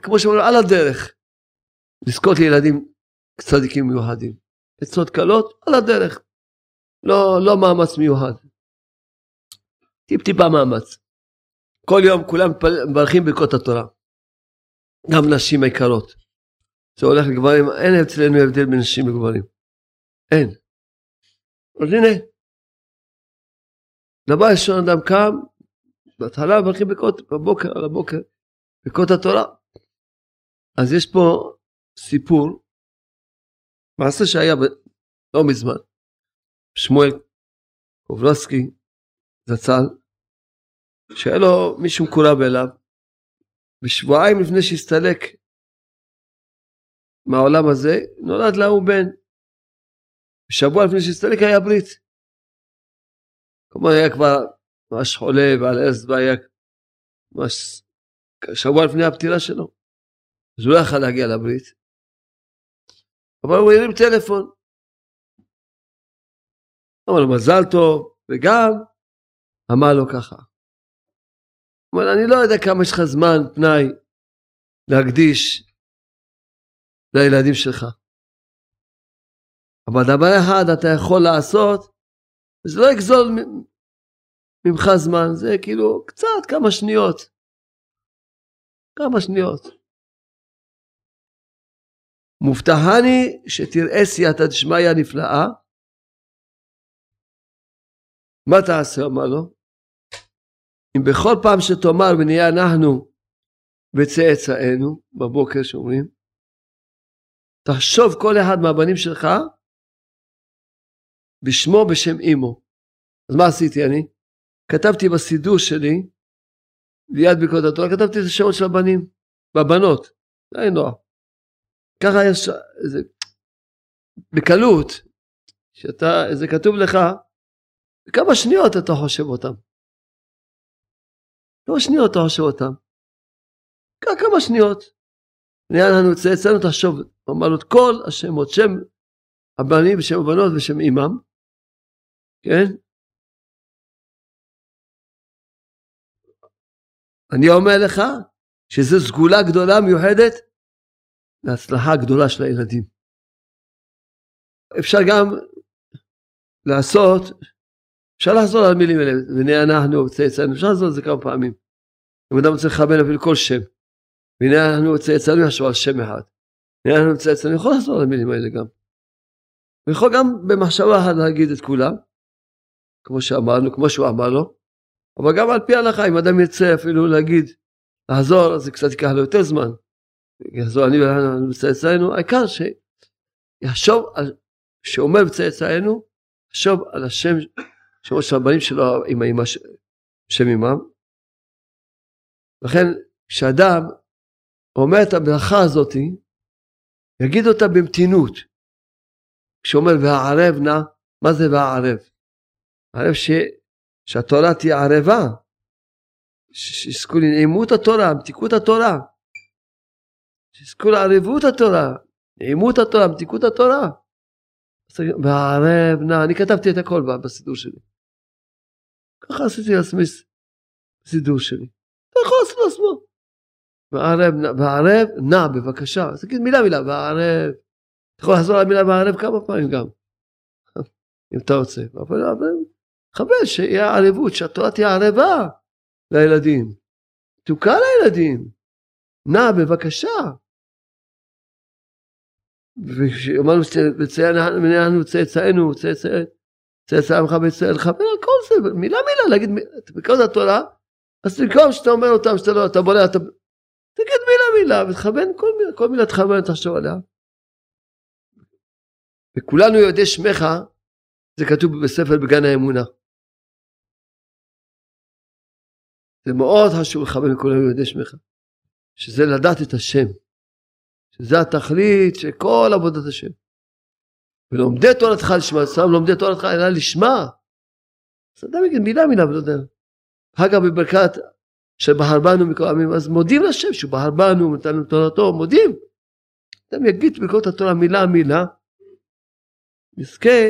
כמו שאומרים, על הדרך, לזכות לילדים צדיקים מיוחדים. עצות קלות על הדרך. לא, לא מאמץ מיוחד. טיפ טיפה מאמץ. כל יום כולם מברכים ברכות התורה. גם נשים יקרות. זה הולך לגברים, אין אצלנו הבדל בין נשים לגברים. אין. אז הנה. דבר ראשון אדם קם, בהתחלה מברכים ברכות, בבוקר, על הבוקר, ברכות התורה. אז יש פה סיפור מעשה שהיה ב... לא מזמן. שמואל קובלסקי זצ"ל, שהיה לו מישהו מקורב אליו, ושבועיים לפני שהסתלק מהעולם הזה, נולד לה הוא בן. ושבוע לפני שהסתלק היה ברית. כלומר היה כבר ממש חולה ועל ערש והיה ממש שבוע לפני הפטירה שלו. אז הוא לא יכל להגיע לברית. אבל הוא הרים טלפון. אמר לו מזל טוב, וגם אמר לו ככה. אמר אני לא יודע כמה יש לך זמן פנאי להקדיש לילדים שלך. אבל דבר אחד אתה יכול לעשות, זה לא יגזול ממך זמן, זה כאילו קצת, כמה שניות. כמה שניות. מובטחני שתראה סייעתא דשמיא נפלאה. מה תעשה? אמר לו. אם בכל פעם שתאמר ונהיה אנחנו וצאצאינו, בבוקר שאומרים, תחשוב כל אחד מהבנים שלך בשמו בשם אימו. אז מה עשיתי אני? כתבתי בסידור שלי, ליד ביקורת התורה, כתבתי את השמות של הבנים, בבנות, זה היה נוח. ככה יש איזה, בקלות, שאתה, זה כתוב לך, כמה שניות אתה חושב אותם. כמה שניות אתה חושב אותם. כמה שניות. נראה לנו צאצאנו תחשוב, אמרנו את כל השמות, שם הבנים ושם הבנות ושם אימם, כן? אני אומר לך שזו סגולה גדולה מיוחדת להצלחה הגדולה של הילדים. אפשר גם לעשות, אפשר לחזור על המילים האלה, והנה אנחנו צאצאנו, אפשר לעשות את זה כמה פעמים. אם אדם רוצה לכוון אפילו כל שם, והנה אנחנו צאצאנו יחשוב על שם אחד. והנה אנחנו צאצאנו, יכול לחזור על המילים האלה גם. ויכול גם במחשבה אחת להגיד את כולם, כמו שאמרנו, כמו שהוא אמר לו, אבל גם על פי ההלכה, אם אדם ירצה אפילו להגיד, לחזור, אז זה קצת ייקח לו יותר זמן. יחזור אני וצאצאינו, העיקר שיחשוב, שאומר בצאצאינו, יחשוב על השם, שמות של הבנים שלו עם האמא, שם אמם. לכן, כשאדם אומר את הברכה הזאת, יגיד אותה במתינות. כשאומר והערב נא, מה זה והערב? הערב ש... שהתורה תהיה ערבה, שיזכו לנעימות התורה, מתיקות התורה, שיזכו לערבות התורה, נעימות התורה, מתיקות התורה. והערב נא, אני כתבתי את הכל בסידור שלי. ככה עשיתי לעצמי סידור שלי. אתה יכול לעשות לעצמו. והערב, והערב נע בבקשה, אז תגיד מילה מילה, והערב. אתה יכול לחזור על המילה והערב כמה פעמים גם. אם אתה רוצה. אבל חבל שיהיה ערבות, שהתורה תהיה ערבה לילדים. תוקע לילדים. נע בבקשה. ואמרנו וציינו צאצאינו, צאצא עמך וישראל, לכוון על כל זה, מילה מילה, להגיד, בכל התורה, אז במקום שאתה אומר אותם, שאתה לא, אתה בולע, אתה... תגיד מילה מילה, ותכוון כל מילה, כל מילה תכוון, תחשוב עליה. וכולנו יודעי שמך, זה כתוב בספר בגן האמונה. זה מאוד חשוב לכוון לכולנו יודעי שמך, שזה לדעת את השם, שזה התכלית של כל עבודת השם. ולומדי תורתך לשמה, סתם לומדי תורתך אלא לשמה. אז אדם יגיד מילה מילה ולא יודע. אגב בברכת שבחר בנו מכל העמים, אז מודים לשם שהוא בחר בנו, נתן לנו תורתו, מודים. אדם יגיד ברכות התורה מילה מילה, נזכה,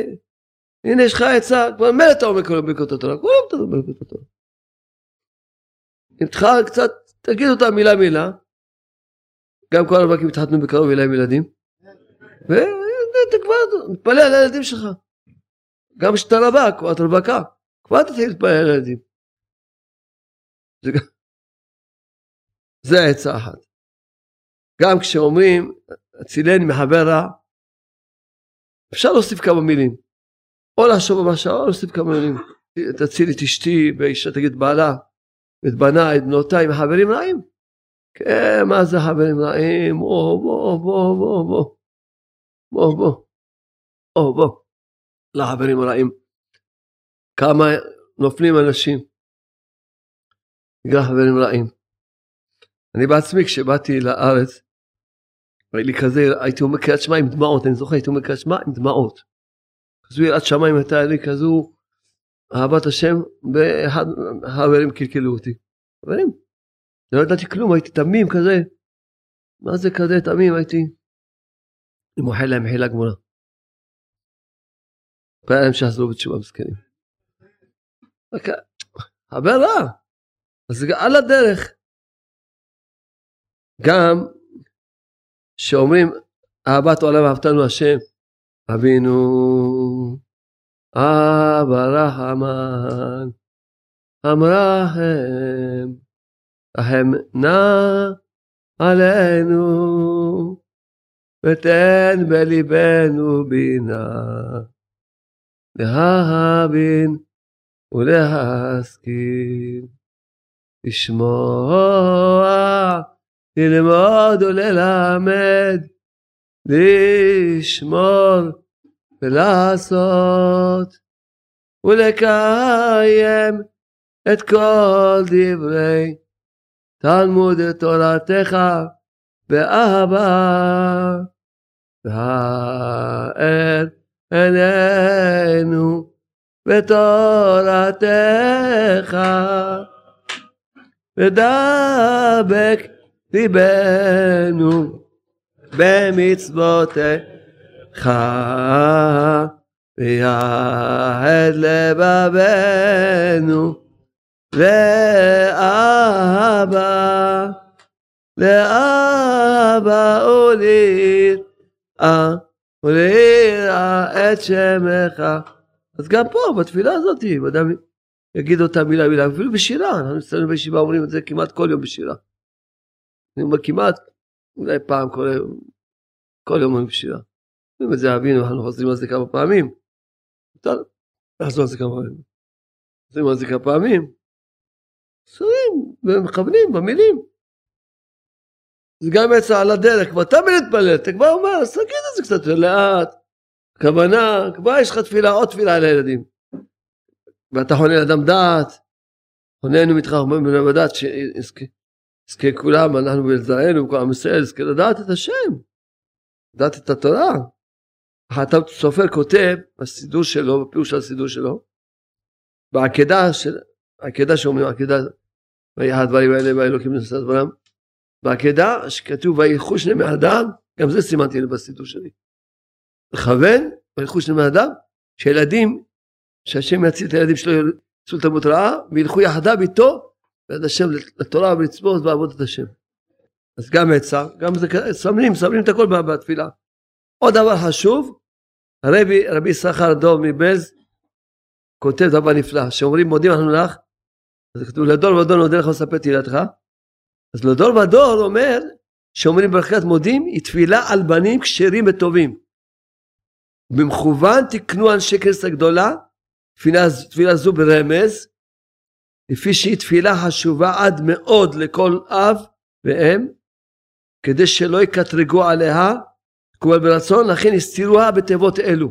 הנה יש לך עצה, כבר מילא אתה אומר כל ברכות התורה, כל יום אתה אומר ברכות התורה. אם תחר קצת, תגיד אותה מילה מילה, גם כל הרווקים התחתנו בקרוב אליי עם ילדים, ואתה כבר מתפלא על הילדים שלך. גם כשאתה רווק או את רווקה, כבר תתחיל להתפלל על הילדים. זה, העצה אחת. גם כשאומרים, הצילני מחבר רע, אפשר להוסיף כמה מילים. או לחשוב במשהו, או להוסיף כמה מילים. תציל את אשתי, ואישה תגיד בעלה, את בניי, את בנותיי, עם חברים רעים. כן, מה זה חברים רעים? בוא, בוא, בוא, בוא, בוא. בוא, בוא. בוא, בוא. לחברים הרעים. כמה נופלים אנשים. בגלל חברים רעים. אני בעצמי כשבאתי לארץ, היה לי כזה, הייתי אומר קריאת שמע עם דמעות, אני זוכר, הייתי אומר קריאת שמע עם דמעות. כזו יראת שמיים הייתה לי כזו אהבת השם, ואחד קלקלו אותי. חברים, לא ידעתי כלום, הייתי תמים כזה. מה זה כזה תמים הייתי? אני מוחל להם מחילה גמורה. פעם להם שחזרו בתשובה מסכנים. חבר רע. אז על הדרך. גם שאומרים אהבת עולם אהבתנו השם, אבינו אבא רחמן, אמרהם, רחם נא עלינו, ותן בליבנו בינה, להבין ולהשכיל, לשמוע ללמוד וללמד, לשמור ולעשות, ולקיים את כל דברי תלמוד תורתך באהבה. והאר עינינו בתורתך ודבק ליבנו במצוותיך ויחד לבבנו לאבא לאבא וליראה וליראה את שמך. אז גם פה בתפילה הזאת אדם יגיד אותה מילה מילה אפילו בשירה. אנחנו אצלנו בישיבה אומרים את זה כמעט כל יום בשירה. אני אומר כמעט אולי פעם כל יום כל יום אומרים בשירה אומרים את זה אבינו אנחנו חוזרים על זה כמה פעמים. מותר לחזור על זה כמה פעמים. חוזרים על זה כמה פעמים. שרים ומכוונים במילים. זה גם יצא על הדרך, כבר אתה מתפלל, אתה כבר אומר, אז תגיד את זה קצת לאט, כוונה, כבר יש לך תפילה, עוד תפילה על הילדים. ואתה חונה לאדם דעת, חוננו מתחרמם בדעת, שיזכה כולם, אנחנו ולזרענו, כל עם ישראל, יזכה לדעת את השם, לדעת את התורה. החתם סופר כותב בסידור שלו, בפירוש של הסידור שלו, בעקדה של, עקדה שאומרים, עקדה, ויהיה הדברים האלה והאלוקים נשא דברם, בעקדה שכתוב וילכו שני בני אדם, גם זה סימנתי לי בסידור שלי. לכוון, וילכו שני בני אדם, שילדים, שהשם יציל את הילדים שלו, יצאו לתלמוד רעה, וילכו יחדיו איתו, ועד השם לתורה ולצפות ועבודת השם. אז גם עצה, גם זה, סמלים, סמלים את הכל בתפילה. עוד דבר חשוב, הרבי, רבי סחר דוב מבלז, כותב דבר נפלא, שאומרים מודים אנחנו לך, אז כתוב לדור ודור נודה לך לספר תהילתך, אז לדור ודור אומר שאומרים ברכת מודים היא תפילה על בנים כשרים וטובים. במכוון תקנו אנשי כנסת הגדולה תפילה, תפילה זו ברמז לפי שהיא תפילה חשובה עד מאוד לכל אב ואם כדי שלא יקטרגו עליה כמובן ברצון לכן הסתירוה בתיבות אלו.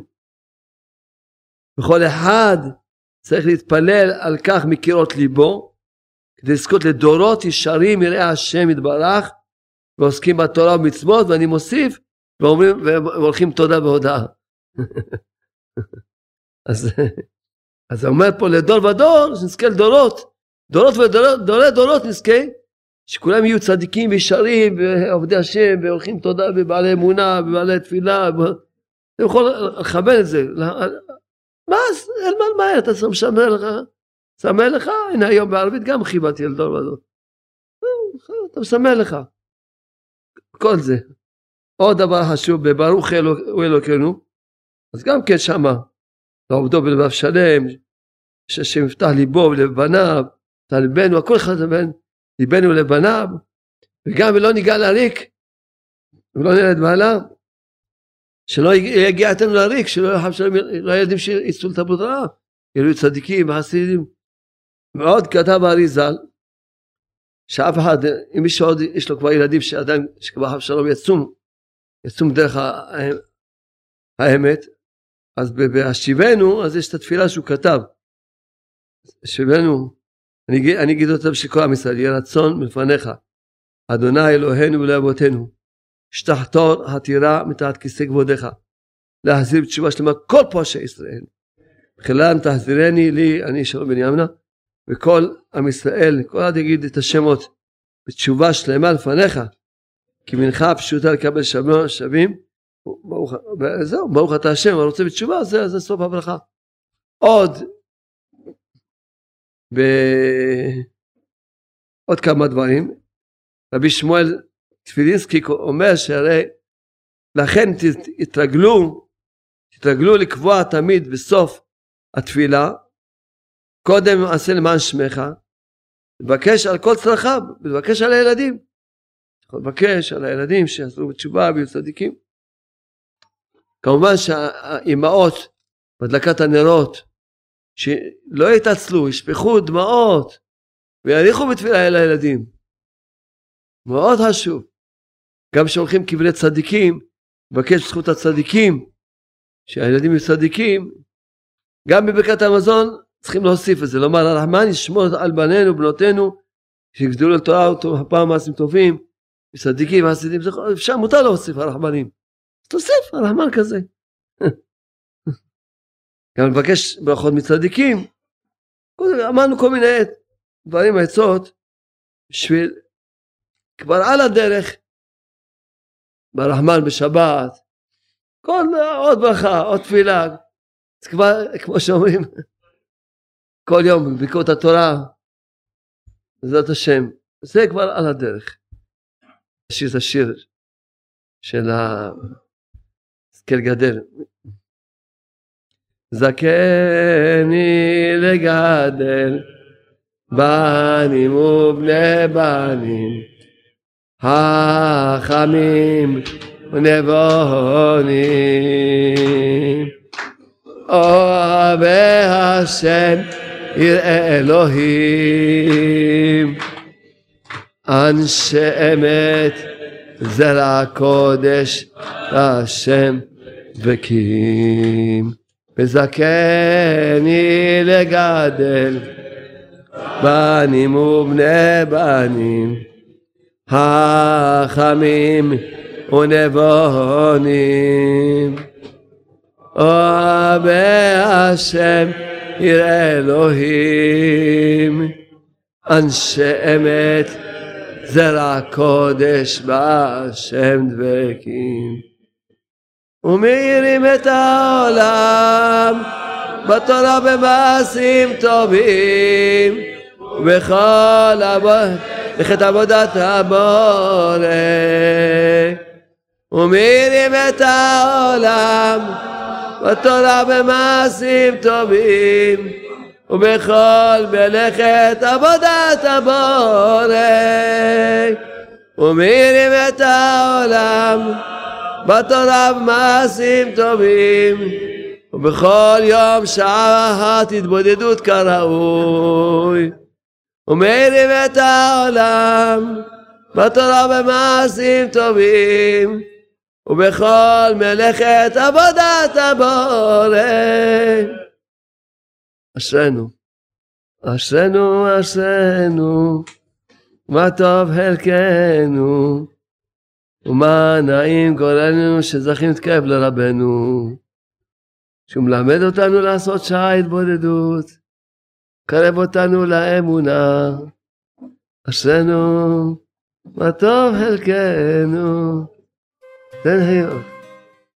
וכל אחד צריך להתפלל על כך מקירות ליבו כדי לזכות לדורות ישרים יראי השם יתברך ועוסקים בתורה ומצוות ואני מוסיף ואומרים והולכים תודה והודאה. אז, אז אומר פה לדור ודור שנזכה לדורות דורות ודורות דורי דורות נזכה שכולם יהיו צדיקים וישרים ועובדי השם והולכים תודה ובעלי אמונה ובעלי תפילה אתה יכול לכוון את זה מה, אלמן מה אתה שם שם לך מסמל לך, הנה היום בערבית גם חיבתי אל דור ודור. אתה מסמל לך. כל זה. עוד דבר חשוב, בברוך הוא אלוקינו, אז גם כן שמה, לעובדו בלבב שלם, שהשם יפתח ליבו ולב בניו, יפתח ליבנו, הכל אחד בין ליבנו לבניו, וגם ולא ניגע לריק, ולא נרד מעלה, שלא יגיע איתנו לריק, שלא יהיו ילדים שיצאו לתרבות רעה, יהיו צדיקים וחסידים. ועוד כתב האריזל, שאף אחד, אם מישהו עוד יש לו כבר ילדים שעדיין, שכבר חב שלום יצום, יצום דרך האמת, אז בהשיבנו, אז יש את התפילה שהוא כתב. השיבנו, אני, אני אגיד אותה בשביל כל עם ישראל, יהיה רצון מלפניך, אדוני אלוהינו ולאבותינו, שתחתור התירה מתחת כיסא כבודיך, להחזיר בתשובה שלמה כל פושעי ישראל. בכללם תחזירני לי, אני שלום בן ימנה, וכל עם ישראל, כל אחד יגיד את השמות בתשובה שלמה לפניך, כי מנחה פשוטה לקבל שווים, ברוך, זהו, ברוך אתה השם, אבל רוצה בתשובה, זה, זה סוף הברכה. עוד, ב... עוד כמה דברים, רבי שמואל טפילינסקי אומר שהרי לכן תתרגלו, תתרגלו לקבוע תמיד בסוף התפילה קודם עשה למען שמך, לבקש על כל צרכיו, לבקש על הילדים. לבקש על הילדים שיעשו בתשובה ויהיו צדיקים. כמובן שהאימהות בהדלקת הנרות, שלא יתעצלו, ישפכו דמעות ויאריכו בתפילה אל הילדים. מאוד חשוב. גם כשהולכים קברי צדיקים, לבקש זכות הצדיקים, שהילדים יהיו צדיקים, גם בברכת המזון צריכים להוסיף את זה, לומר הרחמן ישמור על בנינו ובנותינו שיגדלו לתורה הפעם מעשים טובים, צדיקים וחסידים, אפשר, מותר להוסיף הרחמנים. תוסיף הרחמן כזה. גם לבקש ברכות מצדיקים. אמרנו כל מיני דברים, עצות, בשביל כבר על הדרך, ברחמן בשבת, כל עוד ברכה, עוד תפילה, זה כבר, כמו שאומרים, כל יום בברכות התורה, בעזרת השם, זה כבר על הדרך. השיר את השיר של השכל גדל. זכני לגדל בנים ובני בנים חכמים ונבונים. אוהבי השם יראה אלוהים אנשי אמת זרע קודש השם וקים וזכני לגדל בנים ובני בנים חכמים ונבונים. אוהבי השם יראה אלוהים אנשי אמת זרע קודש בהשם דבקים ומאירים את העולם בתורה במעשים טובים. ובכל עבודת עבודת הבורא ומאירים את העולם בתורה במעשים טובים. ובכל מלאכת עבודת הבורא ומאירים את העולם בתורה במעשים טובים ובכל יום שעה התבודדות כראוי ומאירים את העולם בתורה במעשים טובים ובכל מלאכת עבודת הבורא. אשרנו, אשרנו, אשרנו, מה טוב חלקנו, ומה נעים גורלנו שזכים להתקרב לרבנו, שהוא מלמד אותנו לעשות שעה התבודדות, קרב אותנו לאמונה, אשרנו, מה טוב חלקנו, תן היום.